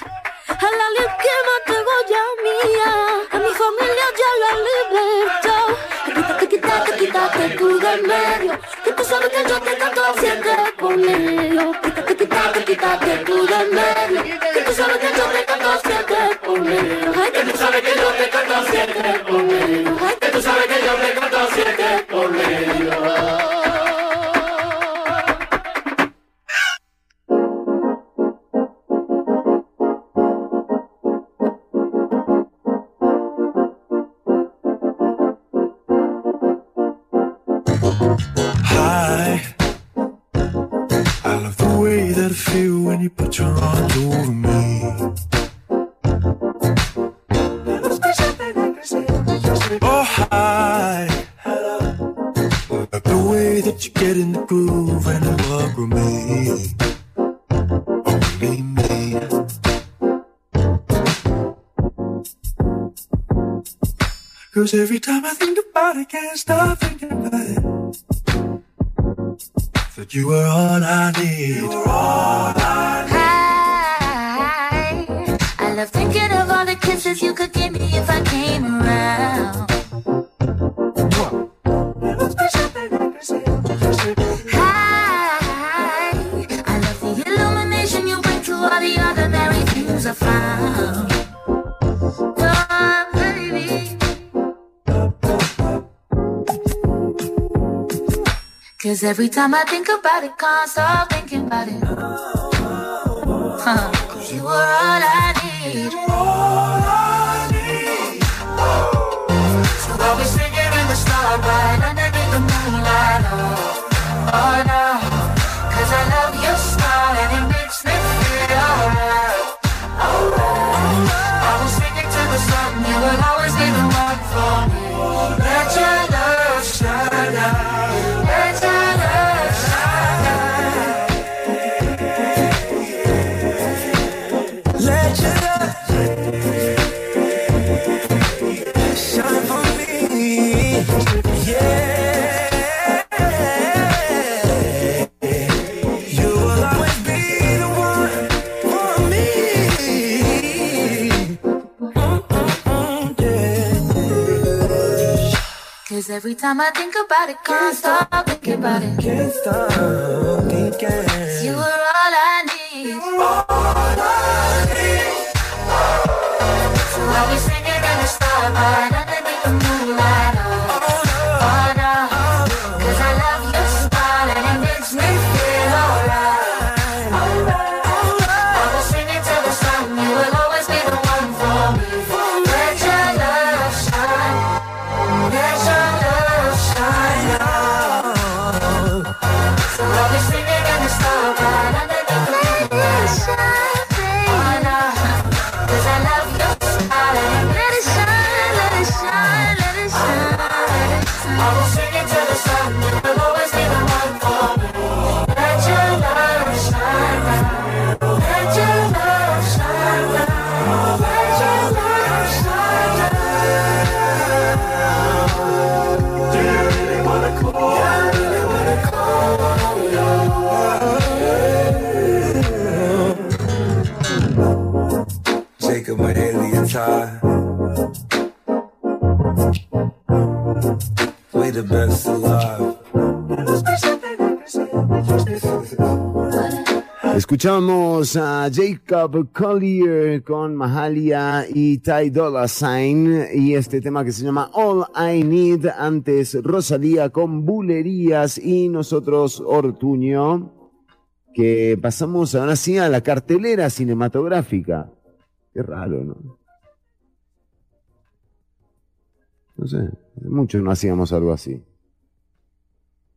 A la ley que mantengo ya mía. A mi familia la libertad. Quítate, quítate, quítate tú del medio. Que tú sabes que yo te canto siempre con ellos. Quítate, quítate, quítate tú del medio. Que tú sabes que yo te canto siempre con ellos. Ay, que tú sabes que yo te canto siempre con Cause every time I think about it, can't stop thinking about it. That you were all I need. all I Hi. Every time I think about it, can't stop thinking about it. Huh. Cause you were all I need. So I'll be singing in the starlight underneath the moonlight. Oh, oh no. Cause I love your smile and it makes me feel alright. I will sing it to the sun. You will always be the one for me. Let your every time I think about it, can't stop thinking about it. Can't stop thinking. You were all I need. So I'll be singing in the starlight Escuchamos a Jacob Collier con Mahalia y Ty Dolla Sign y este tema que se llama All I Need. Antes Rosalía con Bulerías y nosotros Ortuño que pasamos ahora sí a la cartelera cinematográfica. Qué raro, ¿no? No sé, hace mucho no hacíamos algo así.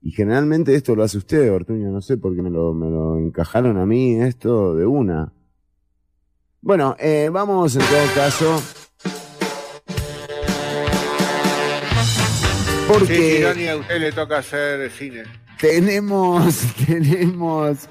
Y generalmente esto lo hace usted, Ortuño, no sé por qué me lo, me lo encajaron a mí esto de una. Bueno, eh, vamos en todo caso. Porque Sí, a usted le toca hacer cine. tenemos, tenemos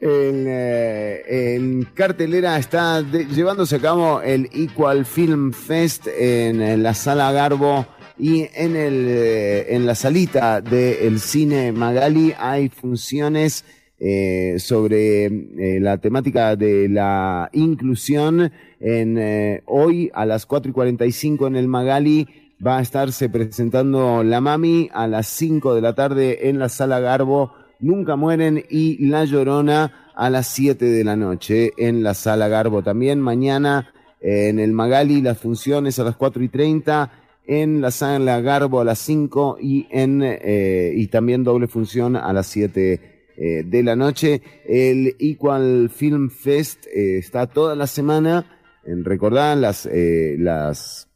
en, eh, en cartelera está de- llevándose a cabo el Equal Film Fest en, eh, la sala Garbo y en el eh, en la salita del cine Magali hay funciones eh, sobre eh, la temática de la inclusión. En, eh, hoy a las 4 y 45 en el Magali va a estarse presentando La Mami a las 5 de la tarde en la Sala Garbo. Nunca mueren y La Llorona a las 7 de la noche en la Sala Garbo también. Mañana en el Magali las funciones a las 4 y 30 en la Sala Garbo a las 5 y en eh, y también doble función a las 7 eh, de la noche. El Equal Film Fest eh, está toda la semana. En recordar las eh, las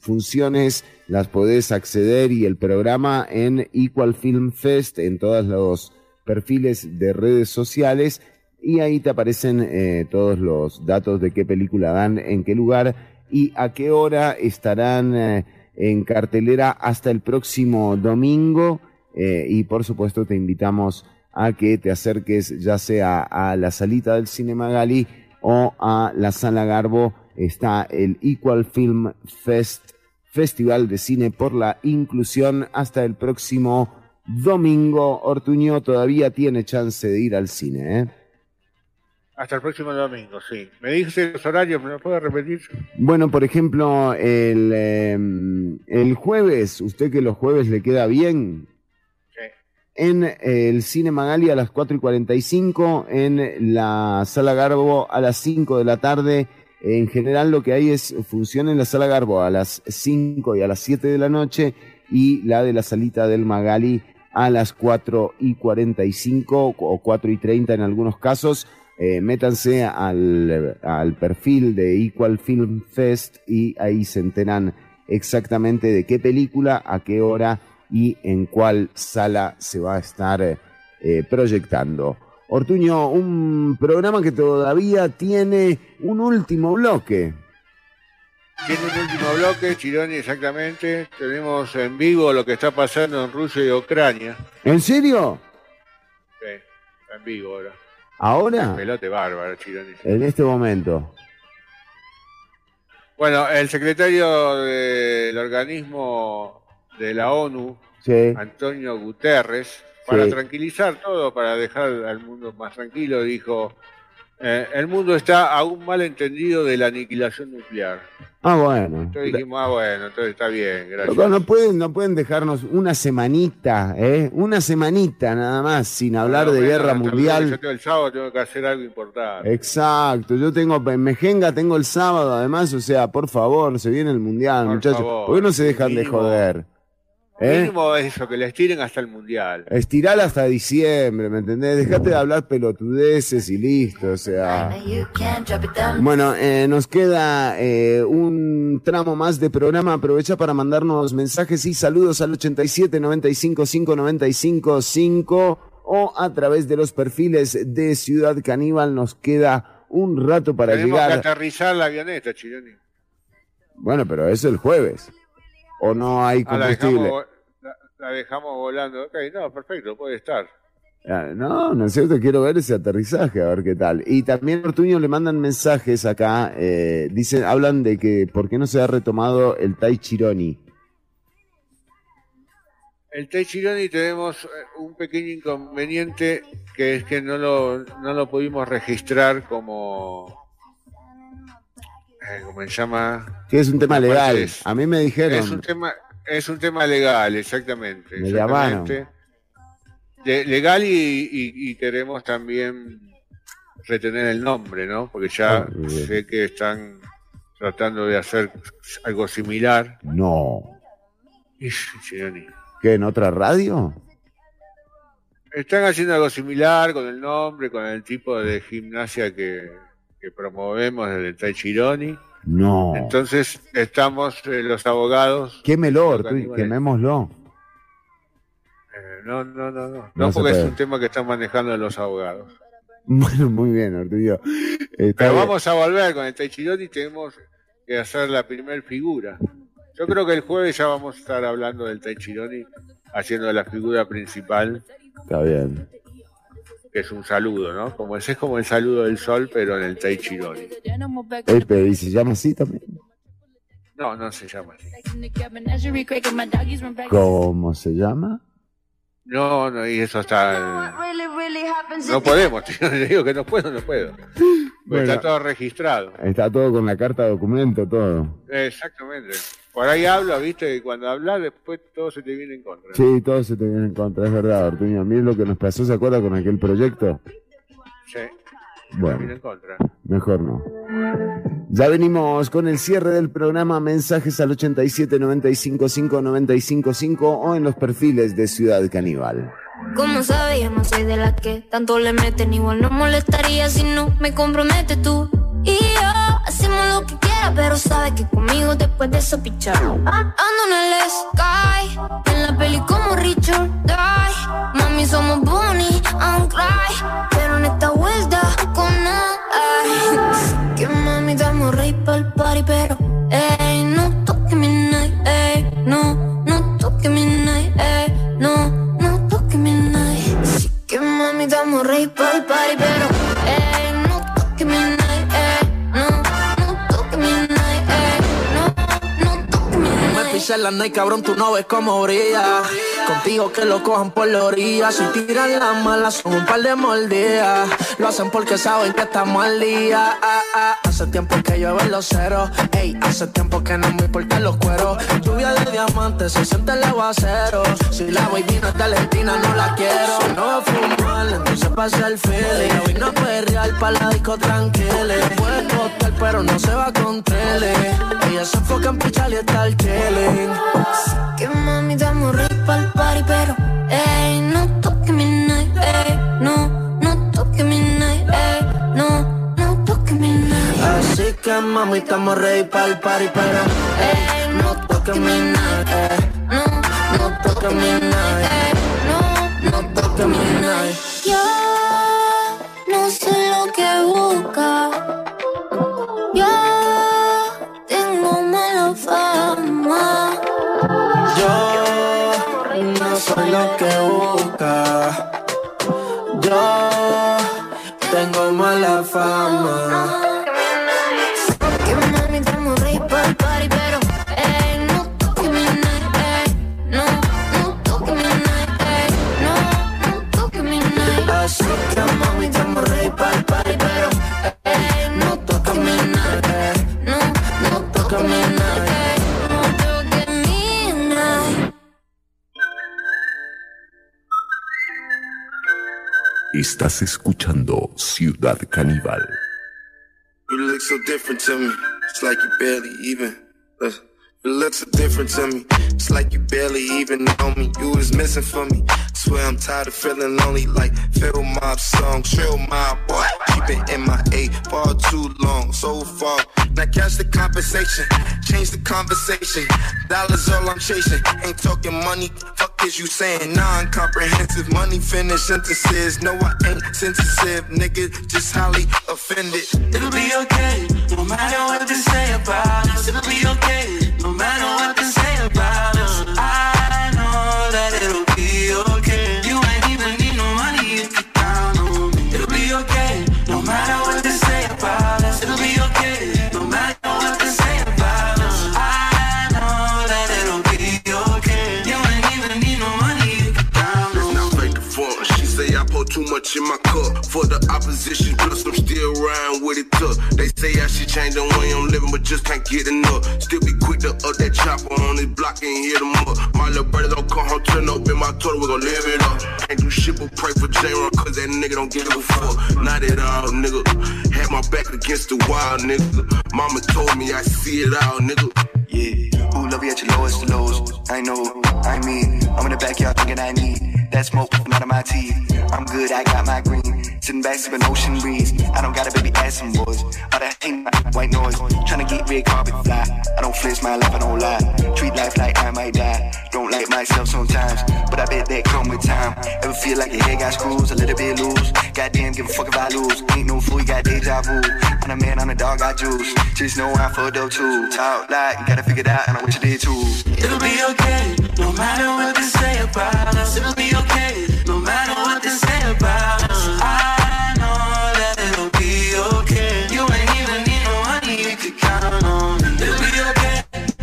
funciones las podés acceder y el programa en Equal Film Fest en todos los perfiles de redes sociales y ahí te aparecen eh, todos los datos de qué película dan, en qué lugar y a qué hora estarán en cartelera hasta el próximo domingo eh, y por supuesto te invitamos a que te acerques ya sea a la salita del Cinema Gali o a la Sala Garbo está el Equal Film Fest Festival de Cine por la Inclusión hasta el próximo domingo. Ortuño todavía tiene chance de ir al cine, ¿eh? Hasta el próximo domingo, sí. Me dijiste los horarios, ¿me lo puedo repetir? Bueno, por ejemplo, el, eh, el jueves, usted que los jueves le queda bien, en el Cine Magali a las 4 y 45, en la Sala Garbo a las 5 de la tarde. En general lo que hay es función en la Sala Garbo a las 5 y a las 7 de la noche y la de la salita del Magali a las 4 y 45 o 4 y 30 en algunos casos. Eh, métanse al, al perfil de Equal Film Fest y ahí se enteran exactamente de qué película, a qué hora y en cuál sala se va a estar eh, proyectando. Ortuño, un programa que todavía tiene un último bloque. Tiene un último bloque, Chironi, exactamente. Tenemos en vivo lo que está pasando en Rusia y Ucrania. ¿En serio? Sí, en vivo ahora. ¿Ahora? Pelote bárbaro, Chironi. En este momento. Bueno, el secretario del organismo de la ONU, Sí. Antonio Guterres, para Sí. tranquilizar todo, para dejar al mundo más tranquilo, dijo, eh, el mundo está aún mal entendido de la aniquilación nuclear. Ah, bueno. Entonces dijimos, ah, bueno, entonces está bien, gracias. No pueden, no pueden dejarnos una semanita, ¿eh? Una semanita nada más sin hablar de bueno, guerra mundial. Yo tengo el sábado tengo que hacer algo importante. Exacto, yo tengo en Mejenga, tengo el sábado además, o sea, por favor, se viene el mundial, Por muchachos. favor, ¿Por qué no se dejan de joder? ¿Eh? Mínimo es eso, que les tiren hasta el mundial. Estirala hasta diciembre, ¿me entendés? Dejate de hablar pelotudeces y listo, o sea. Bueno, eh, nos queda eh, un tramo más de programa. Aprovecha para mandarnos mensajes y saludos al 87 95 5 95 5 o a través de los perfiles de Ciudad Caníbal. Nos queda un rato para Tenemos que llegar. aterrizar la avioneta, Chironi. Bueno, pero eso el jueves. ¿O no hay Ah, la dejamos, combustible? la dejamos volando. Ok, no, perfecto, puede estar. Ah, No, no es cierto, quiero ver ese aterrizaje, a ver qué tal. Y también Ortuño le mandan mensajes acá, eh, dicen, hablan de que por qué no se ha retomado el Tai Chironi. El Tai Chironi tenemos eh, un pequeño inconveniente que es que no lo, no lo pudimos registrar como... eh, ¿Cómo se llama? Que es un tema legal. es- A mí me dijeron. Es un tema, es un tema legal, exactamente. Me exactamente. De- legal y, y- y queremos también retener el nombre, ¿no? Porque ya bien. sé que están tratando de hacer algo similar. No. ¿Qué, en otra radio? Están haciendo algo similar con el nombre, con el tipo de gimnasia que, que promovemos desde el Tai Chironi. No. Entonces estamos eh, los abogados. Quémelo, caníbales. quemémoslo. Eh, no, no, no, no. No porque es un tema que están manejando los abogados. Bueno, muy bien. Está Pero bien. vamos a volver con el Tai Chironi tenemos que hacer la primer figura. Yo creo que el jueves ya vamos a estar hablando del Tai Chironi, haciendo la figura principal, Está bien. Que es un saludo, ¿no? Como ese es como el saludo del sol, pero en el Tai Chironi. Eh, pero, ¿y se llama así también? No, no se llama así. ¿Cómo se llama? No, no, y eso está. No podemos, tío, le digo que no puedo, no puedo. Bueno. Está todo registrado. Está todo con la carta de documento, todo. Exactamente. Por ahí habla, viste, y cuando hablas después todo se te viene en contra. Sí, todo se te viene en contra, es verdad, Ortuño. A mí es lo que nos pasó, ¿se acuerda con aquel proyecto? Sí. Bueno. Viene en contra. Mejor no. Ya venimos con el cierre del programa. Mensajes al 87 95 5 95 5 o en los perfiles de Ciudad Caníbal. Como sabes, no soy de las que tanto le meten. Igual no molestaría si no me compromete tú. Y yo hacemos lo que quiera, pero sabes que conmigo después de eso pichar. Ah, Ando en el sky, en la peli como Richard Die. Mami, somos Bonnie and Clyde, pero en esta vuelta con nada. Que mami, damos rey pa'l party, pero ey, no toque mi night, ey, no, no toque mi night, ey, no, no toque mi night. Que mami, damos rey pa'l party, pero pisé la night, cabrón, tú no ves cómo brilla. Contigo que lo cojan por la orilla. Si tiran las malas, son un par de mordidas. Lo hacen porque saben que estamos al día. Ah, ah. Hace tiempo que llueve los ceros. Ey, hace tiempo que no me importan los cueros. Lluvia de diamantes, se siente el aguacero. Si la baby es de Argentina, no la quiero. Si no va a fumar, entonces pasa el feeling. Hoy no real para la disco tranquila. Puede costar, pero no se va con tele. Ella se enfoca en pichar y estar chilling. Que mami, rey pa'l party, pero ey, no toque mi night, ey, no, no toque mi night, ey, no, no toque mi night. Así que mami, estamos ready para el party, pero ey, no toques mi night, ey, no, no toques mi night, no, no toques mi night. Yo no sé lo que busca. Lo que Estás escuchando Ciudad Caníbal. You look so different to me. It's like you barely even. uh, You looks different to me. It's like you barely even know me. You was missing for me. Swear I'm tired of feeling lonely. Like Phil Mob song, Trill my boy. Keep it in my A far too long, so far. Now catch the compensation, change the conversation. Dollars all I'm chasing. Ain't talking money. Fuck is you saying? Non-comprehensive money finish sentences. No, I ain't sensitive, nigga. Just highly offended. It'll be okay, no matter what they say about us. It'll be okay, my cup. For the opposition, plus I'm still around with it tough. They say I should change the way I'm living, but just can't get enough. Still be quick to up that chopper on this block and hit them up. My little brother don't come home, turn up in my toilet, we gon' live it up. Can't do shit but pray for J-Ron, cause that nigga don't give a fuck. Not at all, nigga. Had my back against the wall, nigga. Mama told me I see it all, nigga. Yeah, who love you at your lowest lows? I know, I mean, I'm in the backyard thinking I need that smoke coming out of my teeth. I'm good, I got my green. Sitting back sipping ocean breeze. I don't got a baby ass boys. All that ain't my white noise. Tryna get red carpet fly. I don't flinch my life, I don't lie. Treat life like I might die. Don't like myself sometimes, but I bet that come with time. Ever feel like your head got screws, a little bit loose? Goddamn, give a fuck if I lose. Ain't no fool, you got deja vu. I'm a man, I'm a dog, I juice. Just know I'm fucked up too. Talk like you gotta figure it out, and I wish you did too. It'll be okay, no matter what they say about us. It'll be okay, okay, no matter what they say about us. I know that it'll be okay. You ain't even need no money, you could count on me. It'll be okay,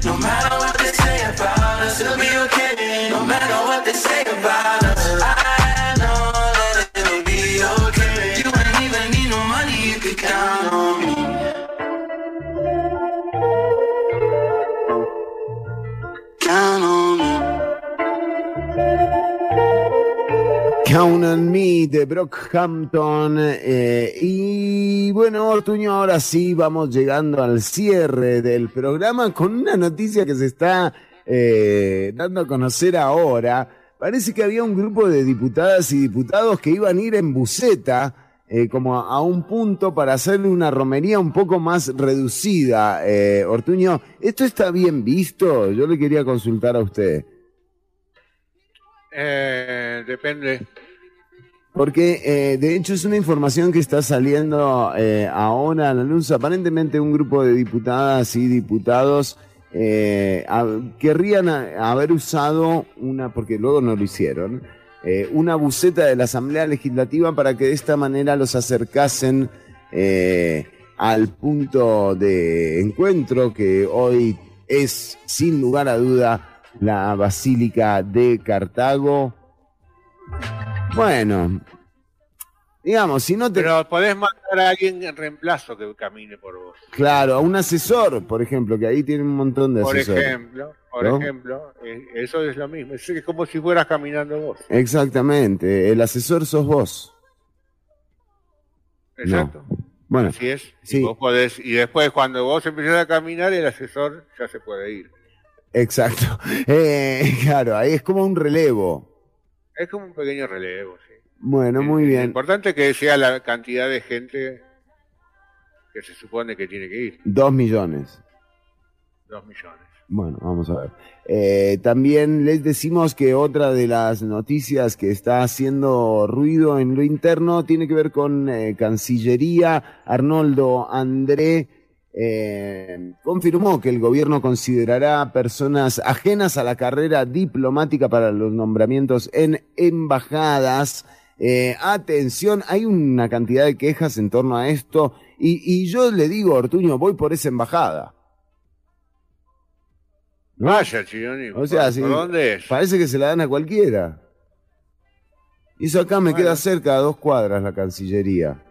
no matter what they say about us. It'll be okay, no matter what they say about us. I know that it'll be okay. You ain't even need no money, you could count on me. Count on de Brockhampton. eh, y bueno, Ortuño, ahora sí vamos llegando al cierre del programa con una noticia que se está eh, dando a conocer ahora. Parece que había un grupo de diputadas y diputados que iban a ir en buceta. eh, como a, a un punto para hacerle una romería un poco más reducida, eh, Ortuño. ¿Esto está bien visto? Yo le quería consultar a usted. Eh, depende. Porque eh, de hecho es una información que está saliendo eh, ahora a la luz. Aparentemente un grupo de diputadas y diputados eh, querrían haber usado una, porque luego no lo hicieron, eh, una buceta de la Asamblea Legislativa para que de esta manera los acercasen eh, al punto de encuentro que hoy es sin lugar a duda la Basílica de Cartago. Bueno, digamos, si no te... Pero podés mandar a alguien en reemplazo que camine por vos. Claro, a un asesor, por ejemplo, que ahí tiene un montón de Por asesores. ejemplo, por ¿no? ejemplo, eh, eso es lo mismo. Es como si fueras caminando vos. Exactamente, el asesor sos vos. Exacto. Bueno, Así es. sí. Y, vos podés, y después cuando vos empezás a caminar, el asesor ya se puede ir. exacto. Eh, claro, ahí es como un relevo. Es como un pequeño relevo, sí. Bueno, muy Lo bien. importante es que sea la cantidad de gente que se supone que tiene que ir. Dos millones. Dos millones. Bueno, vamos a ver. Eh, también les decimos que otra de las noticias que está haciendo ruido en lo interno tiene que ver con eh, Cancillería. Arnoldo André eh, confirmó que el gobierno considerará personas ajenas a la carrera diplomática para los nombramientos en embajadas. Eh, atención, hay una cantidad de quejas en torno a esto y, y yo le digo, Ortuño, voy por esa embajada. ¿No? Vaya, Chironi. O sea, ¿por, sí, por dónde es? parece que se la dan a cualquiera. Y eso acá me Bueno. queda cerca, a dos cuadras, la Cancillería.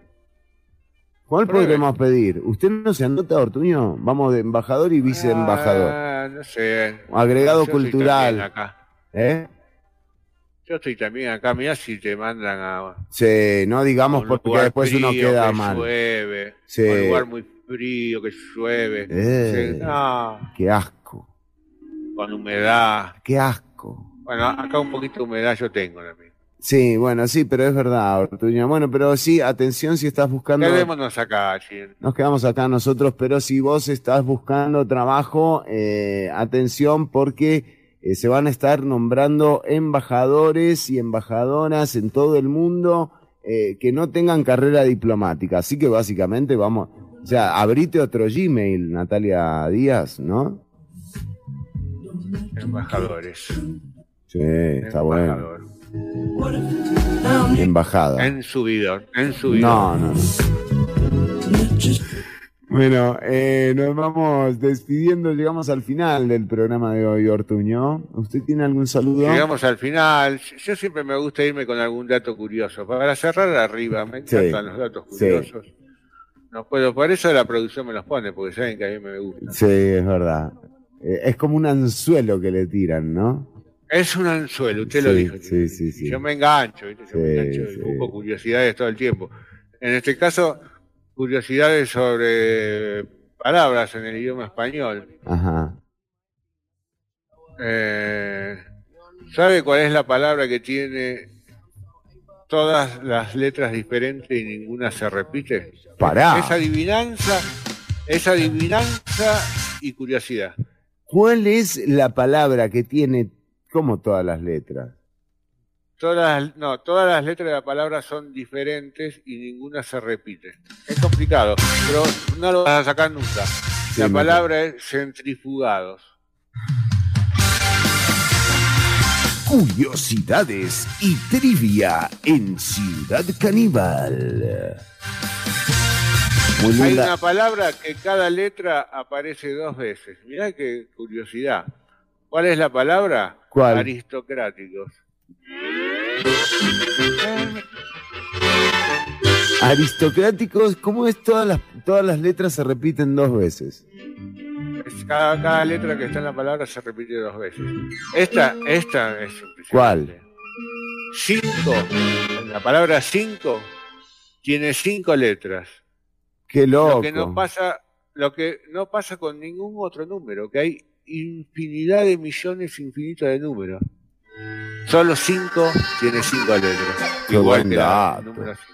¿Cuál Pruebe. podremos pedir? ¿Usted no se anota, Ortuño? Vamos de embajador y viceembajador. Ah, no sé. Agregado Yo cultural. acá. ¿Eh? Yo estoy también acá. Mirá si te mandan a Sí, no digamos porque después uno frío, queda que mal. llueve. Sí. Un lugar muy frío, que llueve. Eh. Sí, no, Qué asco, con humedad. qué asco. Bueno, acá un poquito de humedad yo tengo también. Sí, bueno, sí, pero es verdad, Ortuño. Bueno, pero sí, atención si estás buscando... Quedémonos acá, Chironi. Nos quedamos acá nosotros, pero si vos estás buscando trabajo, eh, atención porque eh, se van a estar nombrando embajadores y embajadoras en todo el mundo eh, que no tengan carrera diplomática. Así que básicamente vamos, o sea, abrite otro Gmail, Natalia Díaz, ¿no? Embajadores. Sí, está bueno. Embajada. En subidor. En subidor. No, no, no. Bueno, eh, nos vamos despidiendo, llegamos al final del programa de hoy, Ortuño. ¿Usted tiene algún saludo? Llegamos al final. Yo siempre me gusta irme con algún dato curioso. Para cerrar arriba, me Sí. encantan los datos Sí. curiosos. No puedo, por eso la producción me los pone, porque saben que a mí me gusta. Sí, es verdad. Eh, es como un anzuelo que le tiran, ¿no? Es un anzuelo, usted lo dijo. Sí, sí, sí. Yo me engancho, ¿viste? Yo me engancho y busco curiosidades todo el tiempo. En este caso, curiosidades sobre palabras en el idioma español. Ajá. Eh, ¿Sabe cuál es la palabra que tiene todas las letras diferentes y ninguna se repite? Pará. Es adivinanza, es adivinanza y curiosidad. ¿Cuál es la palabra que tiene como todas las letras? Todas, no, todas las letras de la palabra son diferentes y ninguna se repite. Es complicado, pero no lo vas a sacar nunca. la me palabra es centrifugados. Curiosidades y trivia en Ciudad Caníbal. Hay una palabra que cada letra aparece dos veces. Mirá qué curiosidad. ¿Cuál es la palabra? ¿Cuál? Aristocráticos. Aristocráticos, ¿cómo es todas las, todas las letras se repiten dos veces? Es cada, cada letra que está en la palabra se repite dos veces. Esta, esta es. ¿Cuál? cinco, la palabra cinco tiene cinco letras. Qué loco. Lo que no pasa, lo que no pasa con ningún otro número, que hay infinidad de millones infinitos de números. Solo cinco tiene cinco letras. Qué Igual buen que la dato. número cinco.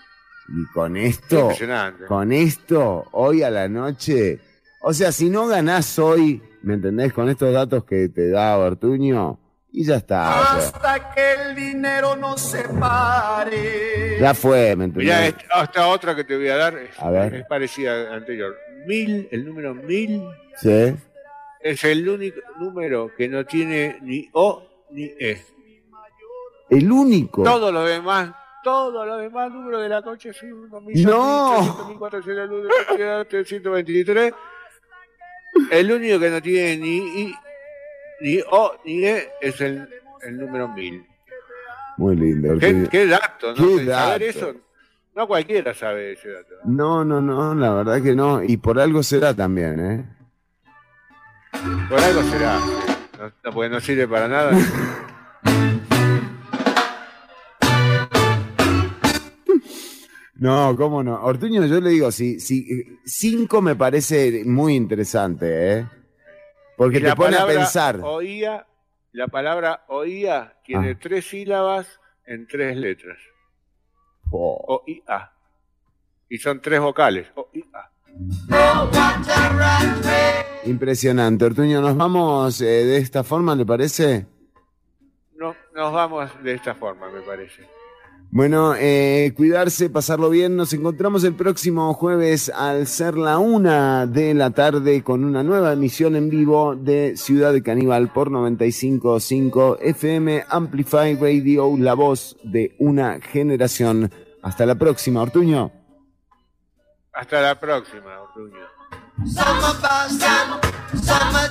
Y con esto, Impresionante. con esto, hoy a la noche, o sea, si no ganás hoy, ¿me entendés? Con estos datos que te da Ortuño, y ya está. o sea, Hasta que el dinero nos separe. ya fue, ¿me entendés? Mirá, esta esta otra que te voy a dar es, A ver. es parecida a la anterior. Mil, el número mil Sí. Es el único número que no tiene ni O ni E. El único. Todos los demás, todos los demás números de la coche son unos No. 323. El único que no tiene ni I, ni O ni E es el, el número 1000. Muy lindo. ¿Qué, qué dato, ¿no? Qué Saber dato. eso, no cualquiera sabe ese dato. No, no, no, la verdad que no. Y por algo será también, ¿eh? Por algo será. No, no, porque no sirve para nada. No, cómo no. Ortuño, yo le digo, si, si, cinco me parece muy interesante, ¿eh? Porque Y te pone a pensar. Oía, la palabra oía tiene Ah. tres sílabas en tres letras. Oh. O I A. Y son tres vocales. O I A. Impresionante. Ortuño, nos vamos eh, de esta forma, ¿le parece? No, nos vamos de esta forma, me parece. Bueno, eh, cuidarse, pasarlo bien. Nos encontramos el próximo jueves al ser la una de la tarde con una nueva emisión en vivo de Ciudad Caníbal por 95.5 FM Amplify Radio, la voz de una generación. Hasta la próxima, Ortuño. Hasta la próxima, Ortuño. Summer Boston, summer